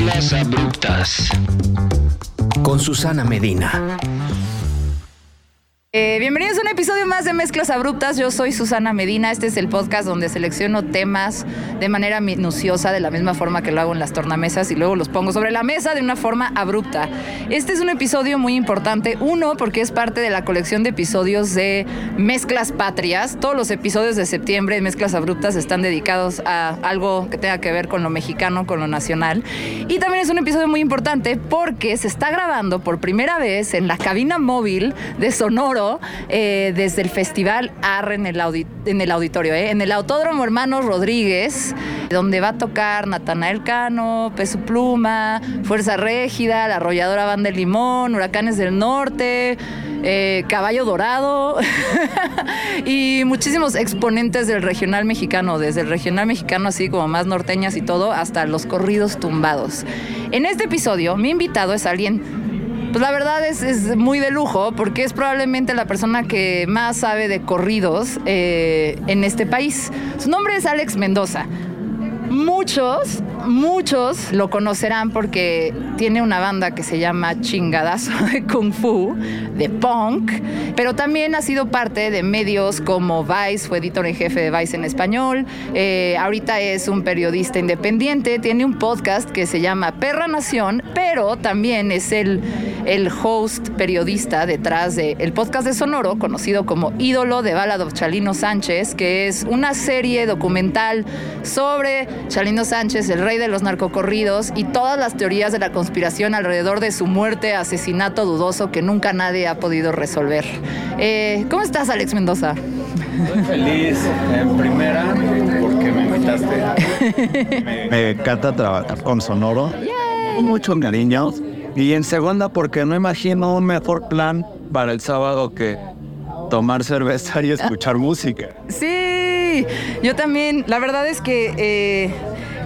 Mezclas abruptas. Con Susana Medina. Eh, bienvenidos a un episodio más de Mezclas Abruptas. Yo soy Susana Medina. Este es el podcast donde selecciono temas de manera minuciosa, de la misma forma que lo hago en las tornamesas y luego los pongo sobre la mesa de una forma abrupta. Este es un episodio muy importante. Uno, porque es parte de la colección de episodios de Mezclas Patrias. Todos los episodios de septiembre de Mezclas Abruptas están dedicados a algo que tenga que ver con lo mexicano, con lo nacional. Y también es un episodio muy importante porque se está grabando por primera vez en la cabina móvil de Sonoro eh, desde el Festival AR en el, auditorio, eh, en el Autódromo Hermanos Rodríguez, donde va a tocar Natanael Cano, Peso Pluma, Fuerza Régida, La Arrolladora Banda de Limón, Huracanes del Norte, eh, Caballo Dorado y muchísimos exponentes del regional mexicano, desde el regional mexicano así como más norteñas y todo, hasta los corridos tumbados. En este episodio, mi invitado es alguien pues la verdad es, muy de lujo porque es probablemente la persona que más sabe de corridos eh, en este país. Su nombre es Alex Mendoza. Muchos, muchos lo conocerán porque tiene una banda que se llama Chingadazo de Kung Fu, de punk, pero también ha sido parte de medios como Vice, fue editor en jefe de Vice en español, eh, ahorita es un periodista independiente, tiene un podcast que se llama Perra Nación, pero también es el, el host periodista detrás del podcast de Sonoro, conocido como Ídolo de Balado Chalino Sánchez, que es una serie documental sobre Chalino Sánchez, el rey de los narcocorridos, y todas las teorías de la conspiración alrededor de su muerte, asesinato dudoso que nunca nadie ha podido resolver. Eh, ¿Cómo estás, Alex Mendoza? Estoy feliz en primera porque me invitaste. me, encanta trabajar con Sonoro. Mucho cariño. Y en segunda porque no imagino un mejor plan para el sábado que tomar cerveza y escuchar música. Sí, yo también. La verdad es que eh,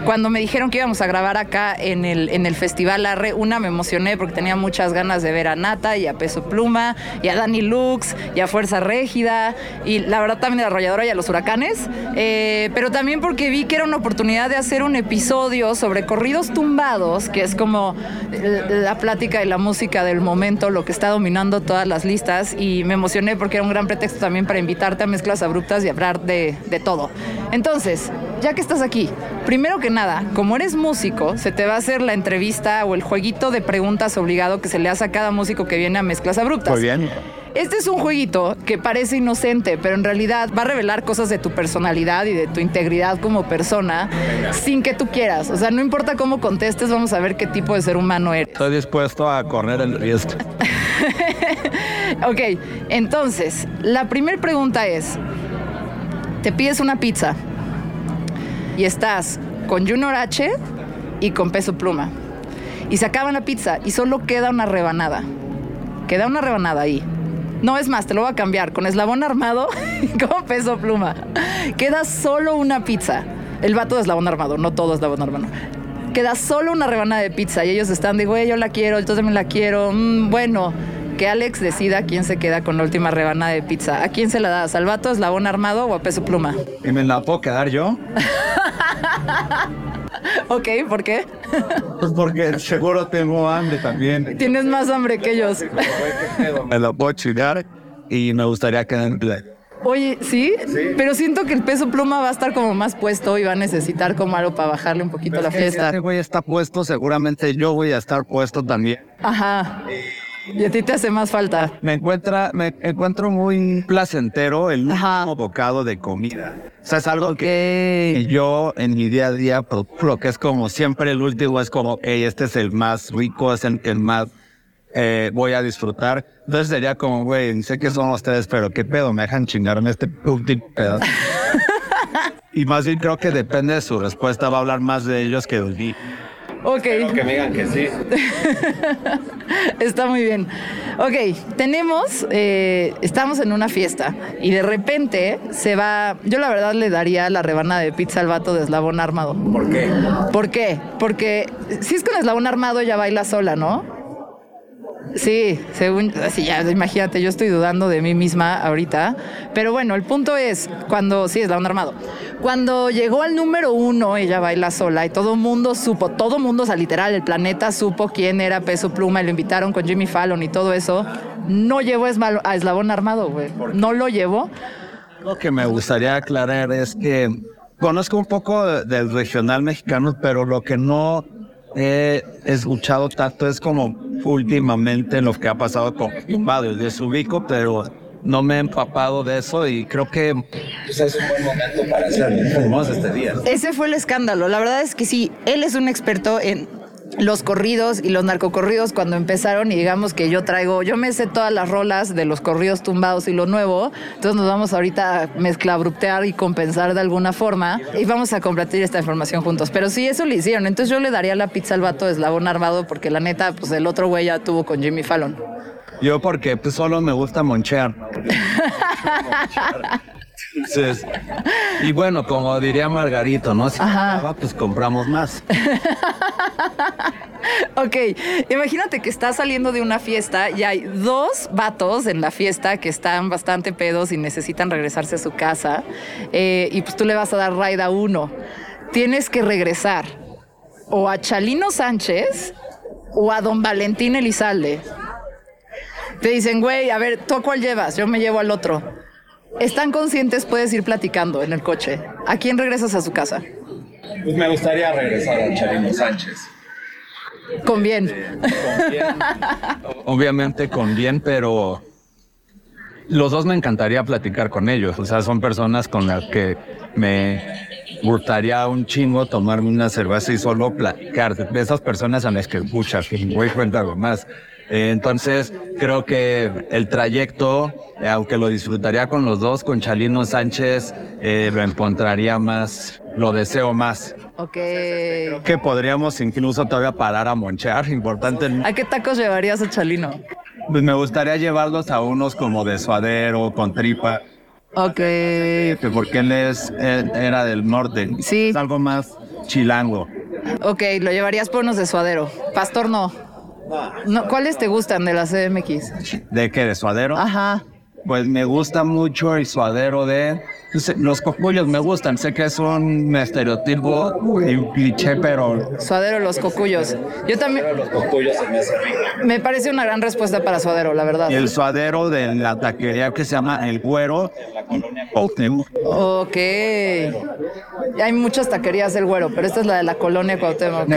cuando me dijeron que íbamos a grabar acá en el, en el Festival Arre, una me emocioné porque tenía muchas ganas de ver a Nata y a Peso Pluma y a Dani Lux y a Fuerza Régida y la verdad también la Arrolladora y a los Huracanes, eh, pero también porque vi que era una oportunidad de hacer un episodio sobre corridos tumbados, que es como la plática y la música del momento, lo que está dominando todas las listas y me emocioné porque era un gran pretexto también para invitarte a mezclas abruptas y hablar de, de todo. Entonces, ya que estás aquí, primero que nada, como eres músico, se te va a hacer la entrevista o el jueguito de preguntas obligado que se le hace a cada músico que viene a Mezclas Abruptas. Muy bien. Este es un jueguito que parece inocente, pero en realidad va a revelar cosas de tu personalidad y de tu integridad como persona sin que tú quieras. O sea, no importa cómo contestes, vamos a ver qué tipo de ser humano eres. Estoy dispuesto a correr el riesgo. ok, entonces, la primera pregunta es, te pides una pizza y estás con Junior H y con Peso Pluma. Y se acaba la pizza y solo queda una rebanada. Queda una rebanada ahí. No es más, te lo voy a cambiar. Con eslabón armado y con peso pluma. Queda solo una pizza. El vato de eslabón armado, no todo eslabón armado. Queda solo una rebanada de pizza y ellos están de, yo la quiero, yo también la quiero. Mm, bueno, que Alex decida quién se queda con la última rebanada de pizza. ¿A quién se la das? ¿Al vato eslabón armado o a peso pluma? ¿Y me la puedo quedar yo? ok, ¿por qué? Pues porque seguro tengo hambre también. Tienes más hambre que ellos. me la puedo chingar y me gustaría quedar Oye, ¿sí? Pero siento que el peso pluma va a estar como más puesto y va a necesitar como algo para bajarle un poquito la fiesta. Si este güey está puesto, seguramente yo voy a estar puesto también. Ajá. Y a ti te hace más falta. Me encuentra, me encuentro muy placentero el último bocado de comida. O sea, es algo que yo en mi día a día lo que es como siempre el último es como, hey, este es el más rico, es el, más eh, voy a disfrutar. Entonces sería como, güey, sé que son ustedes, pero qué pedo, me dejan chingarme este último pedazo. y más bien creo que depende de su respuesta, va a hablar más de ellos que de mí. Ok. que me digan que sí. Está muy bien. Ok, tenemos, eh, estamos en una fiesta y de repente se va, yo la verdad le daría la rebanada de pizza al vato de eslabón armado. ¿Por qué? ¿Por qué? Porque si es con eslabón armado ella baila sola, ¿no? Sí, según, así ya, imagínate, yo estoy dudando de mí misma ahorita. Pero bueno, el punto es, cuando, sí, es la onda armado. Cuando llegó al número uno, ella baila sola y todo mundo supo, todo mundo, o sea, literal, el planeta supo quién era Peso Pluma y lo invitaron con Jimmy Fallon y todo eso. No llevó a Eslabón Armado, güey. No lo llevó. Lo que me gustaría aclarar es que conozco un poco del regional mexicano, pero lo que no he escuchado tanto es como últimamente lo que ha pasado con Tumbado. Desubico, pero no me he empapado de eso y creo que pues, es un buen momento para hacerlo. este día. Ese fue el escándalo. La verdad es que sí, él es un experto en los corridos y los narcocorridos cuando empezaron y digamos que yo traigo, yo me sé todas las rolas de los corridos tumbados y lo nuevo, entonces nos vamos ahorita a mezclabruptear y compensar de alguna forma y vamos a compartir esta información juntos. Pero sí, eso lo hicieron, entonces yo le daría la pizza al vato de eslabón armado porque la neta, pues el otro güey ya tuvo con Jimmy Fallon. Yo porque pues solo me gusta monchear. y bueno, como diría Margarito, ¿no? Si Ajá. pues compramos más. ok, imagínate que estás saliendo de una fiesta y hay dos vatos en la fiesta que están bastante pedos y necesitan regresarse a su casa. Eh, y pues tú le vas a dar raid a uno. Tienes que regresar o a Chalino Sánchez o a don Valentín Elizalde. Te dicen, güey, a ver, ¿tú a cuál llevas? Yo me llevo al otro. Están conscientes, puedes ir platicando en el coche. ¿A quién regresas a su casa? Pues me gustaría regresar a Chalino Sánchez. Con bien. con bien. Obviamente con bien, pero los dos me encantaría platicar con ellos. O sea, son personas con las que me gustaría un chingo tomarme una cerveza y solo platicar. De esas personas a las que escuchas, voy cuenta algo más. Entonces, creo que el trayecto, eh, aunque lo disfrutaría con los dos, con Chalino Sánchez, eh, lo encontraría más, lo deseo más. Ok. Creo que podríamos incluso todavía parar a monchear, importante. ¿A qué tacos llevarías a Chalino? Pues me gustaría llevarlos a unos como de suadero, con tripa. Ok. Porque él es, era del norte. Sí. Es algo más chilango. Ok, lo llevarías por unos de suadero. Pastor no. No, ¿Cuáles te gustan de la CMX? ¿De qué? ¿De suadero? Ajá. Pues me gusta mucho el suadero de los cocuyos me gustan, sé que es un estereotipo y un cliché, pero... Suadero los cocuyos. Yo también... Los cocuyos se me Me parece una gran respuesta para suadero, la verdad. Y el suadero de la taquería que se llama El Güero. Ok. Hay muchas taquerías del Güero, pero esta es la de la colonia Cuauhtémoc.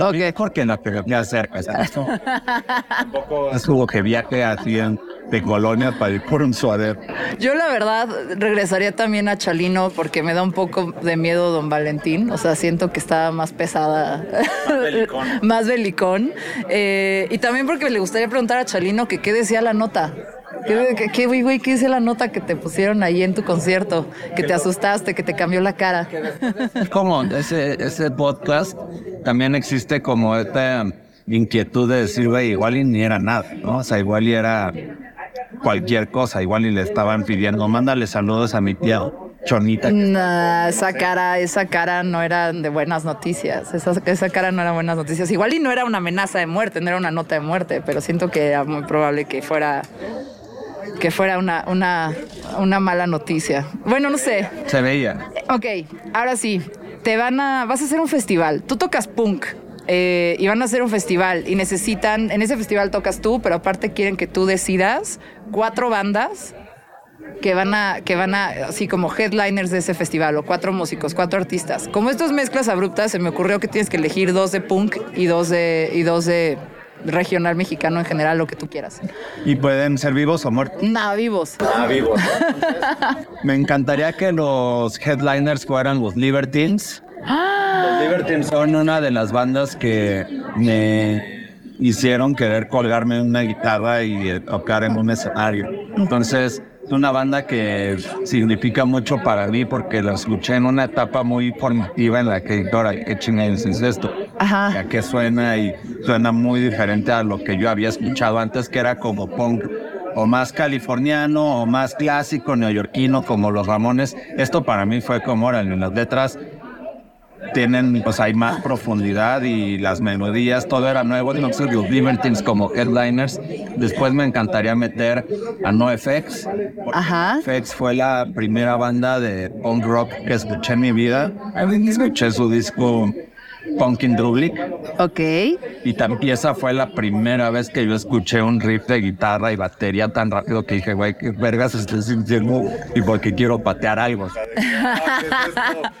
Ok. ¿Por qué la taquería cerca? Un poco es como que viaje así de colonia para ir por un suadero. Yo la verdad regresaría también también a Chalino porque me da un poco de miedo Don Valentín. O sea, siento que está más pesada. Más belicón. más belicón. Eh, y también porque le gustaría preguntar a Chalino que qué decía la nota. ¿Qué, qué, güey, qué dice la nota que te pusieron ahí en tu concierto? Que te asustaste, que te cambió la cara. Como ese, ese podcast también existe como esta inquietud de decir, güey, igual y ni era nada, ¿no? O sea, igual y era cualquier cosa. Igual y le estaban pidiendo, mándale saludos a mi tía Chonita. esa cara, esa cara no era de buenas noticias. Esa, esa cara no era buenas noticias. Igual y no era una amenaza de muerte, no era una nota de muerte, pero siento que era muy probable que fuera que fuera una, una, una mala noticia. Bueno, no sé. Se veía. Ok, ahora sí. Te van a. Vas a hacer un festival. Tú tocas punk. Eh, y van a hacer un festival y necesitan, en ese festival tocas tú, pero aparte quieren que tú decidas cuatro bandas que van a, que van a, así como headliners de ese festival, o cuatro músicos, cuatro artistas. Como estas mezclas abruptas, se me ocurrió que tienes que elegir dos de punk y dos de, y dos de regional mexicano en general, lo que tú quieras. ¿Y pueden ser vivos o muertos? Nada, vivos. Ah, vivos. me encantaría que los headliners fueran los Libertines los Libertines son una de las bandas que me hicieron querer colgarme una guitarra y tocar en un escenario. Entonces, es una banda que significa mucho para mí porque la escuché en una etapa muy formativa en la que, ahora, ¿qué chingados es esto? Ajá. Ya que suena y suena muy diferente a lo que yo había escuchado antes, que era como punk o más californiano o más clásico neoyorquino como los Ramones. Esto para mí fue como, órale, las letras tienen, pues hay más profundidad y las melodías, todo era nuevo. Entonces los Libertines como headliners. Después me encantaría meter a NoFX. Ajá. NoFX fue la primera banda de punk rock que escuché en mi vida. Escuché su disco Punkin Drublick. Ok. Y también esa fue la primera vez que yo escuché un riff de guitarra y batería tan rápido que dije, güey, qué vergas estoy sintiendo y porque quiero patear algo.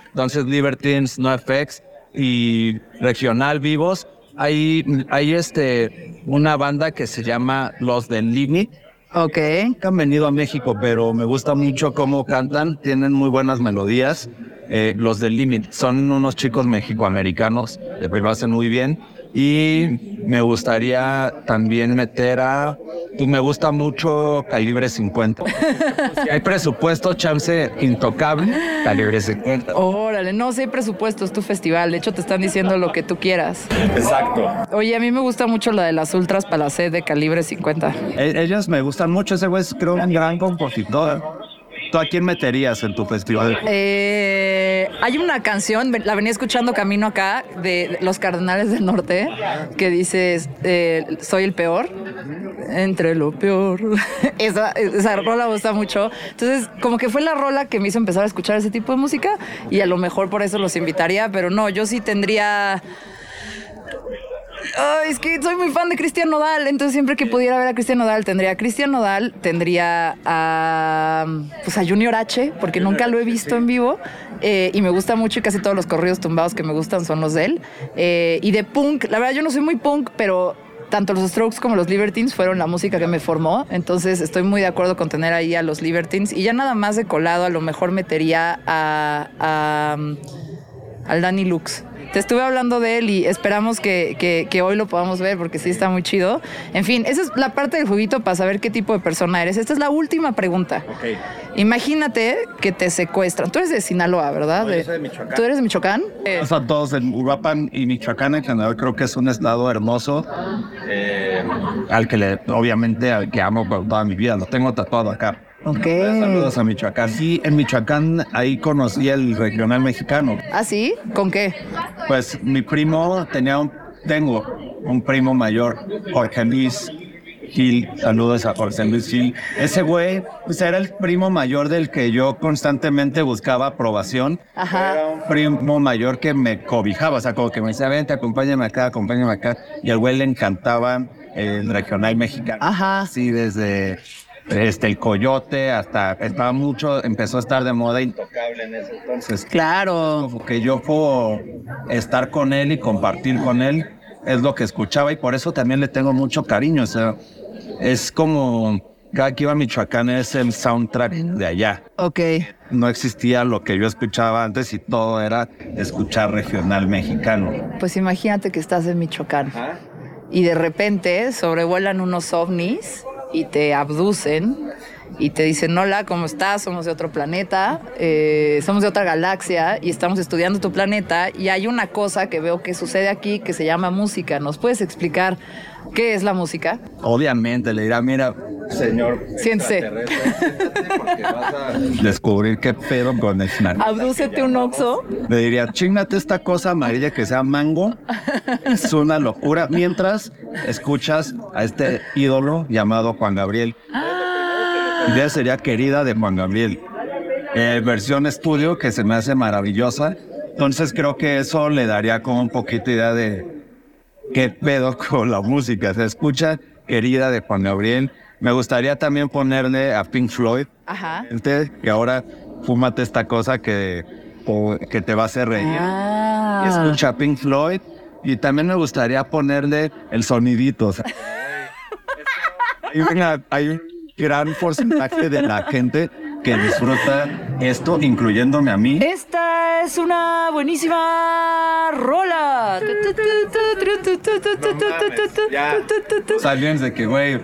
Entonces, Libertines, NoFX y Regional Vivos. Hay, hay este, una banda que se llama Los del Limit. Ok. Han venido a México, pero me gusta mucho cómo cantan. Tienen muy buenas melodías. Eh, los del Limit son unos chicos mexicoamericanos lo hacen muy bien. Y me gustaría también meter a. Pues me gusta mucho Calibre 50. si hay presupuesto, chance intocable, Calibre 50. Órale, no sé presupuesto, es tu festival. De hecho, te están diciendo lo que tú quieras. Exacto. Oye, a mí me gusta mucho la de las Ultras Palacé de Calibre 50. E- ellos me gustan mucho. Ese güey es, creo, un gran compositor. ¿Tú a quién meterías en tu festival? Eh, hay una canción, la venía escuchando camino acá, de Los Cardenales del Norte, que dice, eh, soy el peor, entre lo peor. esa, esa rola gusta mucho. Entonces, como que fue la rola que me hizo empezar a escuchar ese tipo de música y a lo mejor por eso los invitaría, pero no, yo sí tendría... Ay, es que soy muy fan de Cristian Nodal, entonces siempre que pudiera ver a Cristian Nodal tendría a Cristian Nodal, tendría a pues a Junior H, porque nunca lo he visto en vivo eh, y me gusta mucho y casi todos los corridos tumbados que me gustan son los de él. Eh, y de punk, la verdad yo no soy muy punk, pero tanto los Strokes como los Libertines fueron la música que me formó, entonces estoy muy de acuerdo con tener ahí a los Libertines y ya nada más de colado a lo mejor metería a, a al Danny Lux. Te estuve hablando de él y esperamos que, que, que, hoy lo podamos ver porque sí está muy chido. En fin, esa es la parte del juguito para saber qué tipo de persona eres. Esta es la última pregunta. Okay. Imagínate que te secuestran. Tú eres de Sinaloa, ¿verdad? No, yo soy de Michoacán. ¿Tú eres de Michoacán? O sea, todos en Uruapan y Michoacán en general creo que es un estado hermoso eh, al que le, obviamente al que amo por toda mi vida. Lo tengo tatuado acá. Ok. Saludos a Michoacán. Sí, en Michoacán ahí conocí el regional mexicano. ¿Ah, sí? ¿Con qué? Pues mi primo tenía un, tengo un primo mayor, Jorge Luis Gil. Saludos a Jorge Luis Gil. Ese güey, pues era el primo mayor del que yo constantemente buscaba aprobación. Ajá. Era un primo mayor que me cobijaba, o sea, como que me decía, vente, acompáñame acá, acompáñame acá. Y al güey le encantaba el regional mexicano. Ajá. Sí, desde este, el coyote, hasta estaba mucho, empezó a estar de moda intocable en ese entonces. Claro. Como que yo puedo estar con él y compartir con él, es lo que escuchaba y por eso también le tengo mucho cariño. O sea, es como cada que iba a Michoacán es el soundtrack de allá. Ok. No existía lo que yo escuchaba antes y todo era escuchar regional mexicano. Pues imagínate que estás en Michoacán ¿Ah? y de repente sobrevuelan unos ovnis y te abducen y te dicen, hola, ¿cómo estás? Somos de otro planeta, eh, somos de otra galaxia y estamos estudiando tu planeta y hay una cosa que veo que sucede aquí que se llama música. ¿Nos puedes explicar qué es la música? Obviamente, le dirá, mira, señor. Siéntese. Porque vas a descubrir qué pedo con el. Abdúcete un oxo. Le diría, chingate esta cosa amarilla que sea mango. Es una locura. Mientras escuchas a este ídolo llamado Juan Gabriel. La idea sería querida de Juan Gabriel. Eh, versión estudio que se me hace maravillosa. Entonces creo que eso le daría como un poquito idea de qué pedo con la música. Se escucha querida de Juan Gabriel. Me gustaría también ponerle a Pink Floyd. Ajá. Este, que ahora fúmate esta cosa que, que te va a hacer reír. Ah. Escucha a Pink Floyd. Y también me gustaría ponerle el sonidito. O sea, hay, una, hay un gran porcentaje de la gente que disfruta esto, incluyéndome a mí. Esta es una buenísima rola. Salen de que, güey,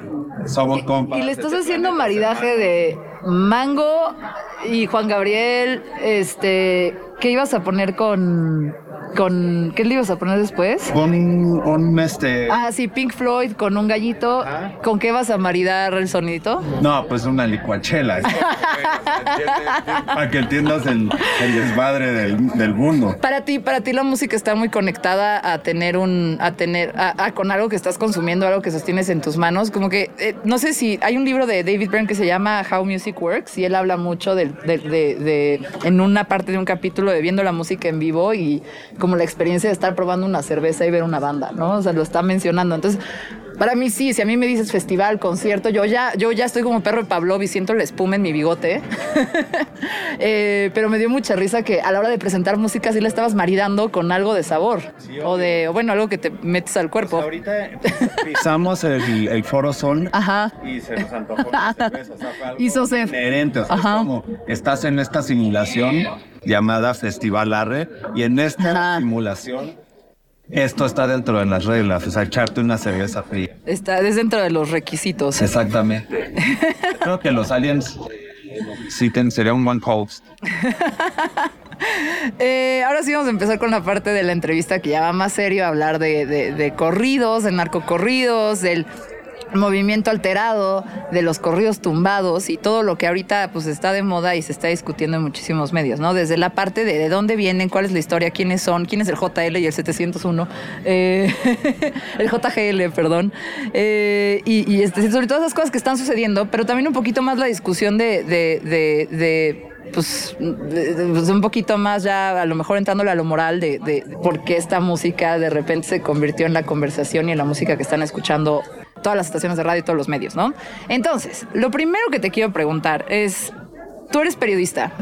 somos compas. Y le estás haciendo maridaje de Mango y Juan Gabriel. Este, ¿qué ibas a poner con con ¿qué le ibas a poner después? Con un este. Ah, sí, Pink Floyd con un gallito. ¿Con qué vas a maridar el sonidito? No, pues una licuachela. para que entiendas el, desmadre del, mundo. Para ti, para ti la música está muy conectada a tener un, a tener, a, con algo que estás consumiendo, algo que sostienes en tus manos. Como que, eh, no sé si hay un libro de David Byrne que se llama How Music Works y él habla mucho de, de, en una parte de un capítulo de viendo la música en vivo y como la experiencia de estar probando una cerveza y ver una banda, ¿no? O sea, lo está mencionando. Entonces, para mí sí, si a mí me dices festival, concierto, yo ya, yo ya estoy como perro de Pavlov y siento la espuma en mi bigote. Eh, pero me dio mucha risa que a la hora de presentar música sí la estabas maridando con algo de sabor. o de, bueno, algo que te metes al cuerpo. Pues ahorita pisamos el, el, Foro Sol Ajá. y se nos antojó la cerveza. Hizo sed. Inherente, o sea, es como estás en esta simulación llamada Festival Arre y en esta simulación esto está dentro de las reglas, o sea, echarte una cerveza fría. Está dentro de los requisitos. Exactamente. Creo que los aliens sí ten, sería un one host. Eh, ahora sí vamos a empezar con la parte de la entrevista que ya va más serio a hablar de, de, de corridos, de narcocorridos, del movimiento alterado, de los corridos tumbados y todo lo que ahorita pues está de moda y se está discutiendo en muchísimos medios, ¿no? Desde la parte de de dónde vienen, cuál es la historia, quiénes son, quién es el JL y el 701, eh, el JGL, perdón, eh, y, este, sobre todas esas cosas que están sucediendo, pero también un poquito más la discusión de, de, pues, pues, un poquito más ya, a lo mejor entrándole a lo moral de, de, por qué esta música de repente se convirtió en la conversación y en la música que están escuchando todas las estaciones de radio y todos los medios, ¿no? Entonces, lo primero que te quiero preguntar es, tú eres periodista.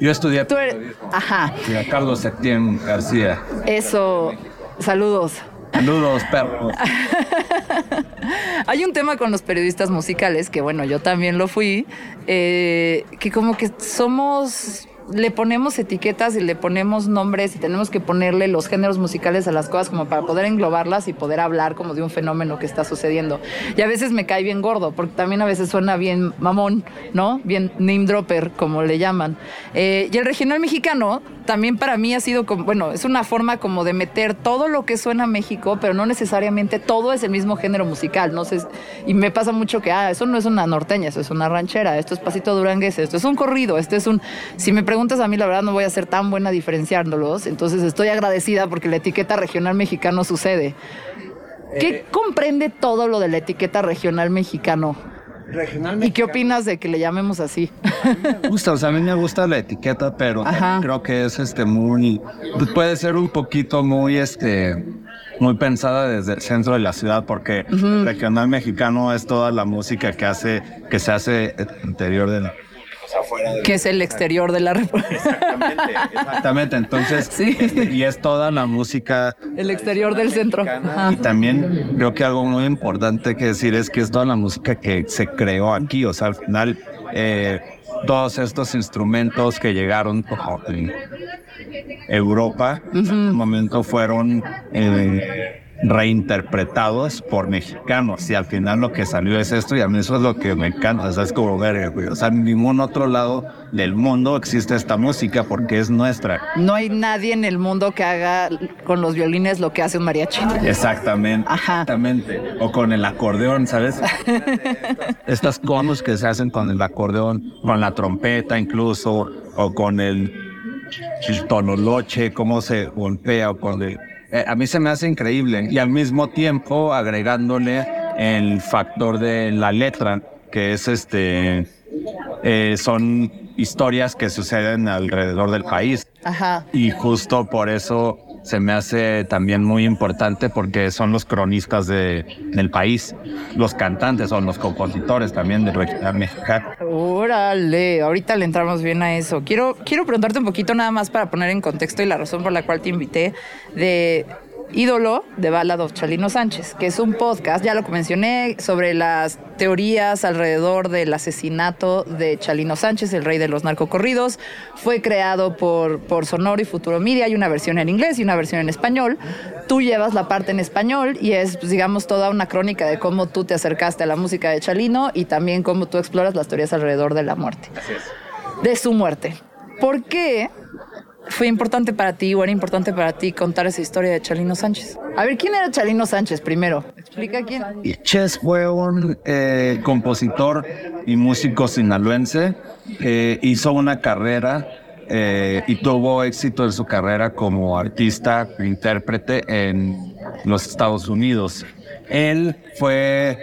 Yo estudié tú periodismo. Ajá. a Carlos Septién García. Eso, saludos. Saludos, perros. Hay un tema con los periodistas musicales, que bueno, yo también lo fui, eh, que como que somos le ponemos etiquetas y le ponemos nombres y tenemos que ponerle los géneros musicales a las cosas como para poder englobarlas y poder hablar como de un fenómeno que está sucediendo. Y a veces me cae bien gordo, porque también a veces suena bien mamón, ¿no? Bien name dropper, como le llaman. Eh, y el regional mexicano también para mí ha sido como, bueno, es una forma como de meter todo lo que suena a México, pero no necesariamente todo es el mismo género musical, no sé, y me pasa mucho que, ah, eso no es una norteña, eso es una ranchera, esto es pasito durangués, esto es un corrido, esto es un, si me preguntas a mí, la verdad no voy a ser tan buena diferenciándolos, entonces estoy agradecida porque la etiqueta regional mexicano sucede. ¿Qué eh, comprende todo lo de la etiqueta regional mexicano? ¿Y qué opinas de que le llamemos así? A mí me gusta, o sea, a mí me gusta la etiqueta, pero creo que es este muy, puede ser un poquito muy este muy pensada desde el centro de la ciudad porque regional mexicano es toda la música que hace que se hace interior de la que es el exterior de la República. Exactamente, exactamente. Entonces, este, y es toda la música. El exterior del centro. Y también creo que algo muy importante que decir es que es toda la música que se creó aquí. O sea, al final, eh, todos estos instrumentos que llegaron en Europa, en un momento fueron. Eh, reinterpretados por mexicanos y al final lo que salió es esto y a mí eso es lo que me encanta, o sea, es como ver, o sea, en ningún otro lado del mundo existe esta música porque es nuestra. No hay nadie en el mundo que haga con los violines lo que hace un mariachi. Exactamente, exactamente, o con el acordeón, ¿sabes? Estas conos que se hacen con el acordeón, con la trompeta incluso, o con el, el tonoloche, cómo se golpea, o con el eh, a mí se me hace increíble y al mismo tiempo agregándole el factor de la letra, que es este, eh, son historias que suceden alrededor del país. Ajá. Y justo por eso se me hace también muy importante porque son los cronistas de, del país, los cantantes, son los compositores también del regional mexicano. Órale, ahorita le entramos bien a eso. Quiero, quiero preguntarte un poquito nada más para poner en contexto y la razón por la cual te invité de ídolo de Ballad of Chalino Sánchez, que es un podcast, ya lo mencioné, sobre las teorías alrededor del asesinato de Chalino Sánchez, el rey de los narcocorridos. Fue creado por, por Sonoro y Futuro Media. Hay una versión en inglés y una versión en español. Tú llevas la parte en español y es, pues, digamos, toda una crónica de cómo tú te acercaste a la música de Chalino y también cómo tú exploras las teorías alrededor de la muerte. De su muerte. ¿Por qué fue importante para ti o era importante para ti contar esa historia de Chalino Sánchez? A ver, ¿quién era Chalino Sánchez primero? Explica quién. Ches fue un eh, compositor y músico sinaloense que hizo una carrera eh, y tuvo éxito en su carrera como artista, intérprete en los Estados Unidos. Él fue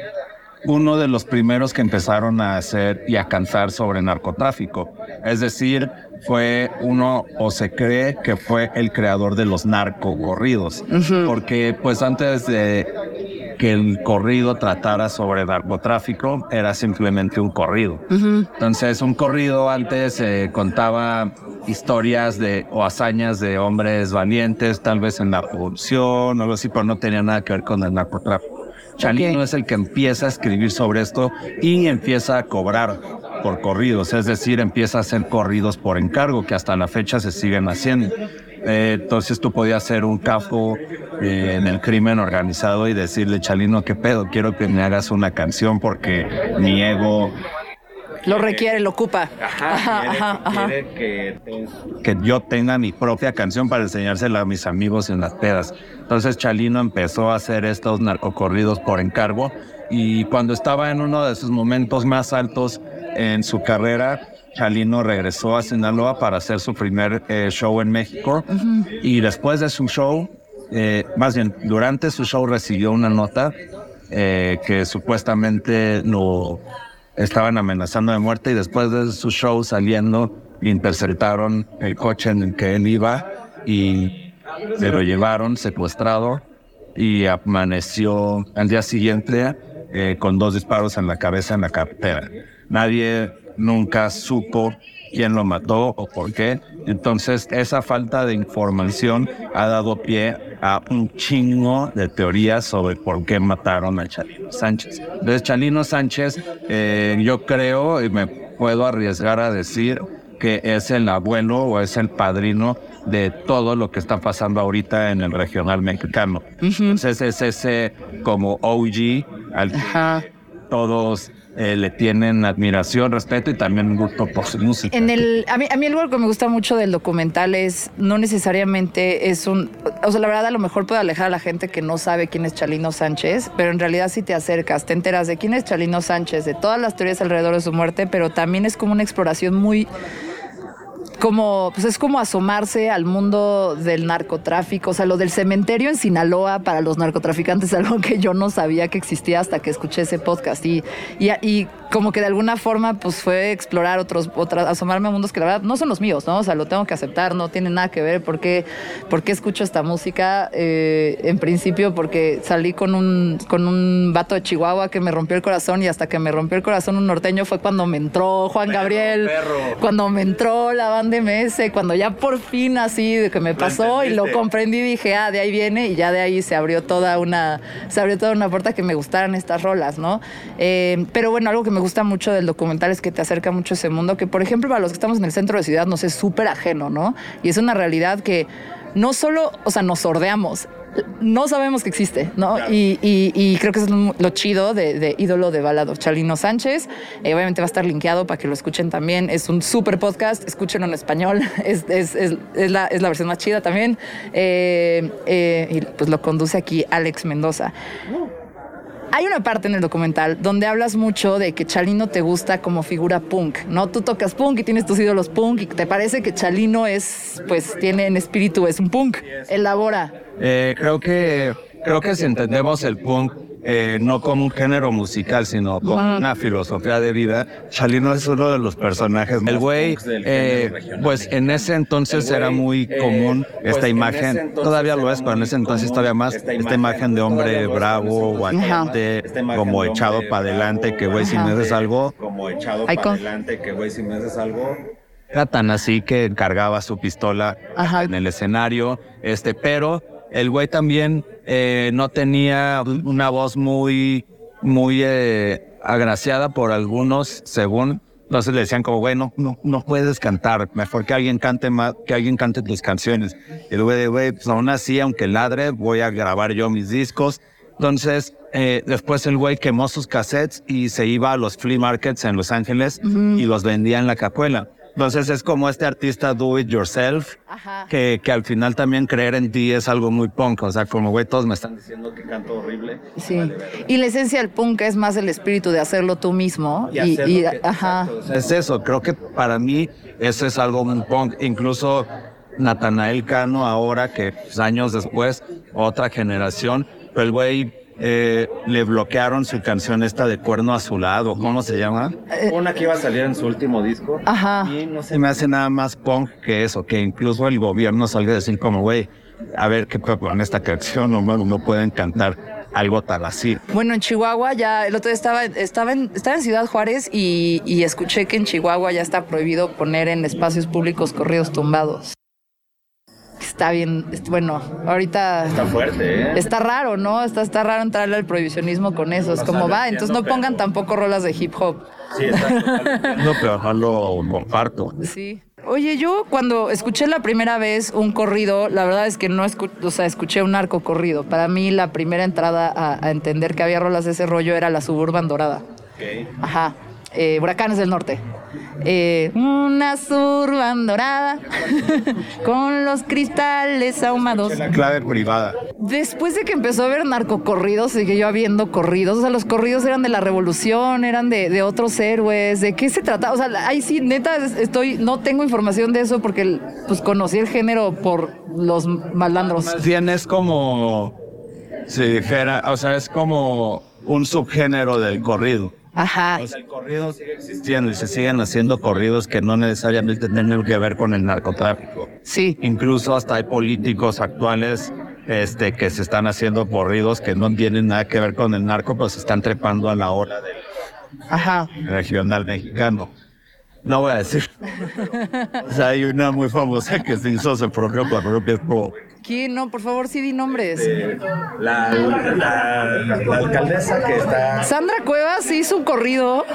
uno de los primeros que empezaron a hacer y a cantar sobre narcotráfico. Es decir, fue uno o se cree que fue el creador de los narcocorridos. Porque pues antes de que el corrido tratara sobre narcotráfico, era simplemente un corrido. Entonces, un corrido antes contaba historias de o hazañas de hombres valientes, tal vez en la revolución o algo así, pero no tenía nada que ver con el narcotráfico. Chalino es el que empieza a escribir sobre esto y empieza a cobrar por corridos, es decir, empieza a hacer corridos por encargo, que hasta la fecha se siguen haciendo. Eh, entonces tú podías ser un capo eh, en el crimen organizado y decirle, Chalino, ¿qué pedo? Quiero que me hagas una canción porque mi ego lo requiere, lo ocupa. Ajá, quiere, que, que, yo tenga mi propia canción para enseñársela a mis amigos en las pedas. Entonces Chalino empezó a hacer estos narcocorridos por encargo y cuando estaba en uno de sus momentos más altos en su carrera, Chalino regresó a Sinaloa para hacer su primer eh, show en México y después de su show, eh, más bien durante su show recibió una nota eh, que supuestamente no estaban amenazando de muerte y después de su show saliendo interceptaron el coche en el que él iba y se lo llevaron secuestrado y amaneció al día siguiente eh, con dos disparos en la cabeza en la carretera. Nadie nunca supo quién lo mató o por qué. Entonces, esa falta de información ha dado pie a un chingo de teorías sobre por qué mataron a Chalino Sánchez. Entonces, Chalino Sánchez, eh, yo creo y me puedo arriesgar a decir que es el abuelo o es el padrino de todo lo que está pasando ahorita en el regional mexicano. Entonces es ese como OG al que todos eh, le tienen admiración, respeto y también gusto por su música. En el, a, mí, a mí algo que me gusta mucho del documental es no necesariamente es un... O sea, la verdad a lo mejor puede alejar a la gente que no sabe quién es Chalino Sánchez, pero en realidad si te acercas, te enteras de quién es Chalino Sánchez, de todas las teorías alrededor de su muerte, pero también es como una exploración muy como, pues es como asomarse al mundo del narcotráfico, o sea, lo del cementerio en Sinaloa para los narcotraficantes, algo que yo no sabía que existía hasta que escuché ese podcast. Y, y, y como que de alguna forma pues fue explorar otros, otras, asomarme a mundos que la verdad no son los míos, ¿no? O sea, lo tengo que aceptar, no tiene nada que ver. Porque, porque escucho esta música, eh, en principio porque salí con un, con un vato de Chihuahua que me rompió el corazón y hasta que me rompió el corazón un norteño fue cuando me entró Juan Gabriel, cuando me entró la banda MS, cuando ya por fin así de que me pasó y lo comprendí dije, ah, de ahí viene y ya de ahí se abrió toda una, se abrió toda una puerta que me gustaran estas rolas, ¿no? Eh, pero bueno, algo que me gusta mucho del documental es que te acerca mucho ese mundo, que por ejemplo para los que estamos en el centro de ciudad nos es súper ajeno, ¿no? Y es una realidad que no solo, o sea, nos sordeamos, no sabemos que existe, ¿no? Y, creo que es lo chido de, ídolo de balado, Chalino Sánchez. Eh, obviamente va a estar linkeado para que lo escuchen también. Es un súper podcast, escúchenlo en español, es, la, versión más chida también. Eh, eh, y pues lo conduce aquí Alex Mendoza. Hay una parte en el documental donde hablas mucho de que Chalino te gusta como figura punk, ¿no? Tú tocas punk y tienes tus ídolos punk y te parece que Chalino es, pues, tiene en espíritu, es un punk. Elabora. Eh, creo que, creo que si entendemos el punk eh, no como un género musical, sino como una filosofía de vida. Chalino es uno de los personajes. El güey, eh, pues en ese entonces era muy eh, común pues, esta imagen, todavía lo es, pero en ese entonces todavía más, esta imagen de hombre bravo, valiente, como echado para adelante, que güey, si me haces algo, como echado para adelante, que güey, si me haces algo. Era tan así que cargaba su pistola en el escenario, este, pero el güey también eh, no tenía una voz muy, muy eh, agraciada por algunos, según. Entonces le decían como, güey, no, no, puedes cantar, mejor que alguien cante más, que alguien cante tus canciones. Y el güey, güey, pues aún así, aunque ladre, voy a grabar yo mis discos. Entonces, eh, después el güey quemó sus cassettes y se iba a los flea markets en Los Ángeles y los vendía en la capuela. Entonces es como este artista do it yourself, Que, que al final también creer en ti es algo muy punk. O sea, como güey, todos me están diciendo que canto horrible. Sí. Y la esencia del punk es más el espíritu de hacerlo tú mismo. Y, ajá. es eso, creo que para mí eso es algo muy punk. Incluso Natanael Cano ahora, que pues, años después, otra generación, pero el güey eh, le bloquearon su canción esta de Cuerno Azulado, ¿cómo se llama? Una que iba a salir en su último disco. Ajá. Y no se me hace nada más punk que eso, que incluso el gobierno salga a decir como, güey, a ver qué con esta canción, no, no pueden cantar algo tal así. Bueno, en Chihuahua ya, el otro día estaba, estaba, en, estaba en Ciudad Juárez y, y escuché que en Chihuahua ya está prohibido poner en espacios públicos corridos tumbados está bien, bueno, ahorita... Está fuerte, ¿eh? Está raro, ¿no? Está, está raro entrarle al prohibicionismo con eso. Es como va, entonces no pongan tampoco rolas de hip hop. Sí, está no, pero lo comparto. Sí. Oye, yo cuando escuché la primera vez un corrido, la verdad es que no escuché, o sea, escuché un arco corrido. Para mí la primera entrada a, entender que había rolas de ese rollo era la Suburban Dorada. Okay. Ajá. Eh, Huracanes del Norte. Eh, una surban dorada con los cristales ahumados. La clave privada. Después de que empezó a ver narcocorridos, seguí yo habiendo corridos. O sea, los corridos eran de la revolución, eran de, otros héroes. ¿De qué se trataba? O sea, ahí sí, neta, estoy, no tengo información de eso porque pues conocí el género por los malandros. Bien, es como si dijera, o sea, es como un subgénero del corrido. Ajá. Pues el corrido sigue existiendo y se siguen haciendo corridos que no necesariamente tienen que ver con el narcotráfico. Sí. Incluso hasta hay políticos actuales este, que se están haciendo corridos que no tienen nada que ver con el narco, pero se están trepando a la hora del Ajá. regional mexicano. No voy a decir. o sea, hay una muy famosa que se hizo su propio propio ¿Quién? No, por favor, sí di nombres. Eh, la, alcaldesa que está. Sandra Cuevas hizo un corrido.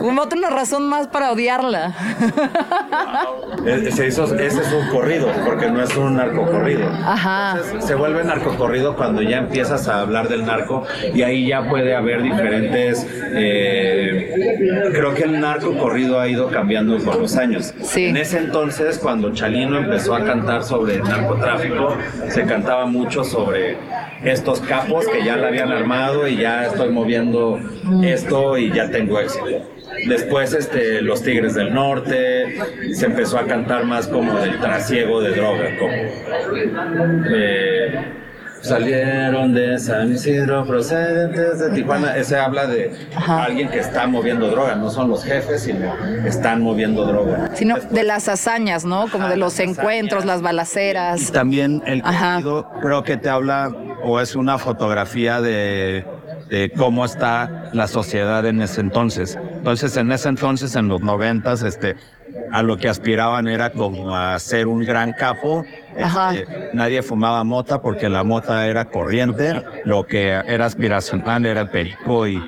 Una otra razón más para odiarla. se hizo, ese es un corrido, porque no es un narcocorrido. Ajá. se vuelve narcocorrido cuando ya empiezas a hablar del narco y ahí ya puede haber diferentes. Eh, creo que el narcocorrido ha ido cambiando con los años. Sí. En ese entonces, cuando Chalino empezó a cantar sobre el se cantaba mucho sobre estos capos que ya la habían armado y ya estoy moviendo esto y ya tengo éxito. Después este, los Tigres del Norte, se empezó a cantar más como del trasiego de droga, como eh, salieron de San Isidro procedentes de Tijuana. Ese habla de alguien que está moviendo droga, no son los jefes, sino están moviendo droga. Sino de las hazañas, ¿no? Como de los encuentros, las balaceras. Y también el corrido creo que te habla o es una fotografía de, de cómo está la sociedad en ese entonces. Entonces, en ese entonces, en los noventas, este, a lo que aspiraban era como a ser un gran capo. Este, nadie fumaba mota porque la mota era corriente, lo que era aspiracional era el perico y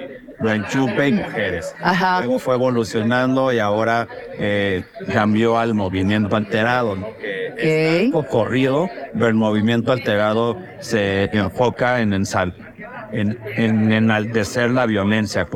enchupe y mujeres. Luego fue evolucionando y ahora eh, cambió al movimiento alterado, ¿no? que es corrido, pero el movimiento alterado se enfoca en, ensal, en, en enaltecer la violencia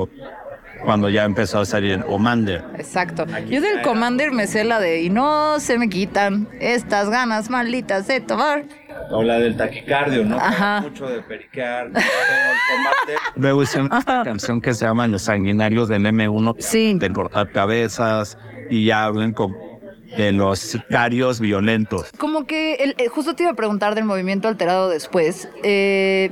cuando ya empezó a salir el Commander. Exacto. Yo del Commander me sé la de y no se me quitan estas ganas malditas de tomar. O la del taquicardio, ¿no? Ajá. Mucho de periquear. Luego hice una canción que se llama Los sanguinarios del M1. Sí. De cortar cabezas y ya hablan con de los sicarios violentos. Como que el, eh, justo te iba a preguntar del movimiento alterado después. Eh,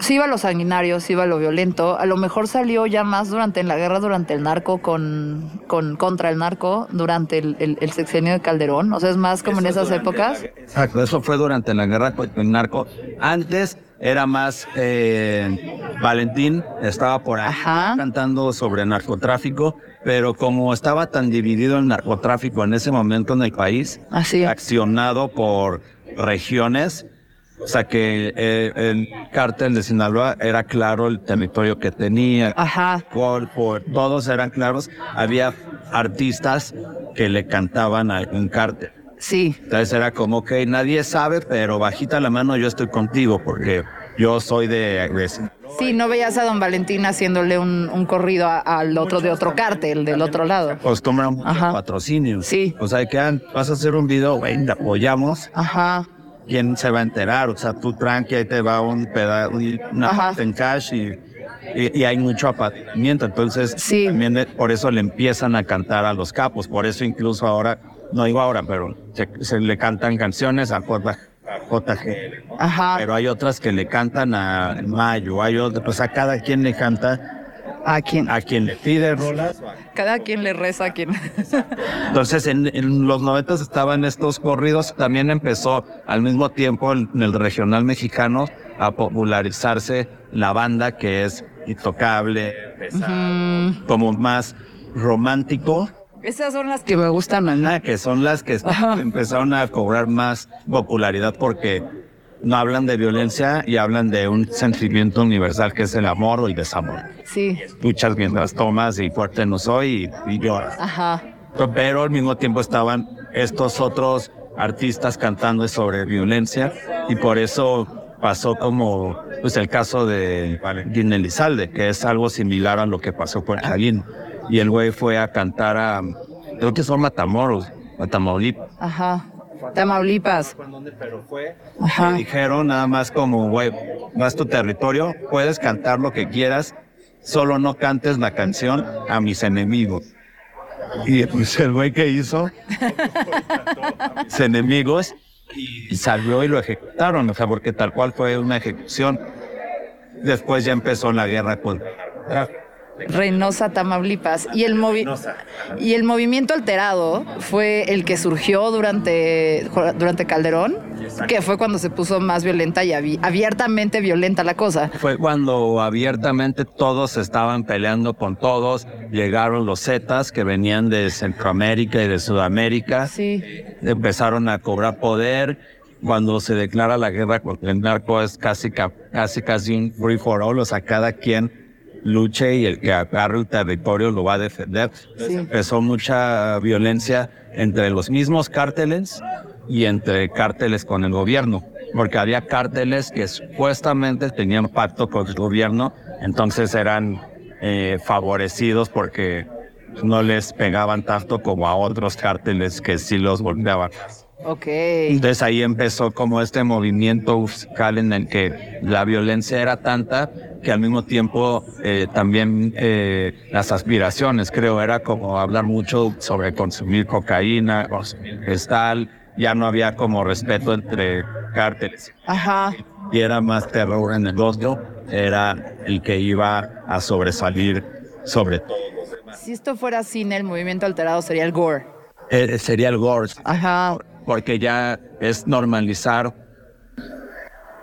sí iba lo sanguinario, sí iba lo violento. A lo mejor salió ya más durante la guerra, durante el narco, con, con contra el narco, durante el, el, sexenio de Calderón. O sea, es más como en esas épocas. exacto, eso fue durante la guerra con el narco. Antes era más eh, Valentín, estaba por ahí cantando sobre narcotráfico, pero como estaba tan dividido el narcotráfico en ese momento en el país, accionado por regiones, o sea que eh, el cártel de Sinaloa era claro el territorio que tenía. Ajá. Por, todos eran claros. Había artistas que le cantaban a un cártel. Sí. Entonces era como que nadie sabe, pero bajita la mano yo estoy contigo porque yo soy de Sí, no veías a don Valentín haciéndole un, corrido al otro de otro cártel, del otro lado. Acostumbran mucho patrocinio. Sí. O sea, que vas a hacer un video, güey, te apoyamos. Ajá. ¿Quién se va a enterar? O sea, tú tranqui, ahí te va un pedazo, una parte en cash y y, hay mucho apatimiento. Entonces, también por eso le empiezan a cantar a los capos. Por eso incluso ahora, no digo ahora, pero se, le cantan canciones a JG. Ajá. Pero hay otras que le cantan a Mayo, hay otras, pues a cada quien le canta. ¿A quién? A quien le pide rolas. Cada quien le reza a quien. Entonces, en, los noventas estaban estos corridos. También empezó al mismo tiempo en el regional mexicano a popularizarse la banda que es intocable, como más romántico. Esas son las que me gustan más. que son las que empezaron a cobrar más popularidad porque no hablan de violencia y hablan de un sentimiento universal que es el amor o el desamor. Sí. Escuchas mientras tomas y fuerte no soy y, y lloras. Ajá. Pero al mismo tiempo estaban estos otros artistas cantando sobre violencia y por eso pasó como pues el caso de Valentín Elizalde, que es algo similar a lo que pasó con Jalín. Y el güey fue a cantar a, creo que son Matamoros, Tamaulipas. Ajá. Tamaulipas. Pero fue. Ajá. dijeron nada más como, güey, no es tu territorio, puedes cantar lo que quieras, solo no cantes la canción a mis enemigos. Y pues el güey que hizo, mis enemigos, y salió y lo ejecutaron, o sea, porque tal cual fue una ejecución. Después ya empezó la guerra contra Reynosa, Tamaulipas. Y el, y el movimiento alterado fue el que surgió durante, durante Calderón, que fue cuando se puso más violenta y abiertamente violenta la cosa. Fue cuando abiertamente todos estaban peleando con todos. Llegaron los Zetas que venían de Centroamérica y de Sudamérica. Sí. Empezaron a cobrar poder cuando se declara la guerra contra el narco es casi, casi, casi un free for all, o sea, cada quien luche y el que agarre el territorio lo va a defender. Empezó mucha violencia entre los mismos cárteles y entre cárteles con el gobierno, porque había cárteles que supuestamente tenían pacto con el gobierno, entonces eran eh, favorecidos porque no les pegaban tanto como a otros cárteles que sí los golpeaban. Ok. Entonces ahí empezó como este movimiento musical en el que la violencia era tanta que al mismo tiempo eh, también eh, las aspiraciones, creo, era como hablar mucho sobre consumir cocaína, consumir gestal, ya no había como respeto entre cárteles. Ajá. Y era más terror en el negocio, era el que iba a sobresalir sobre todo. Si esto fuera cine, el movimiento alterado sería el gore. Eh, sería el gore. Ajá porque ya es normalizar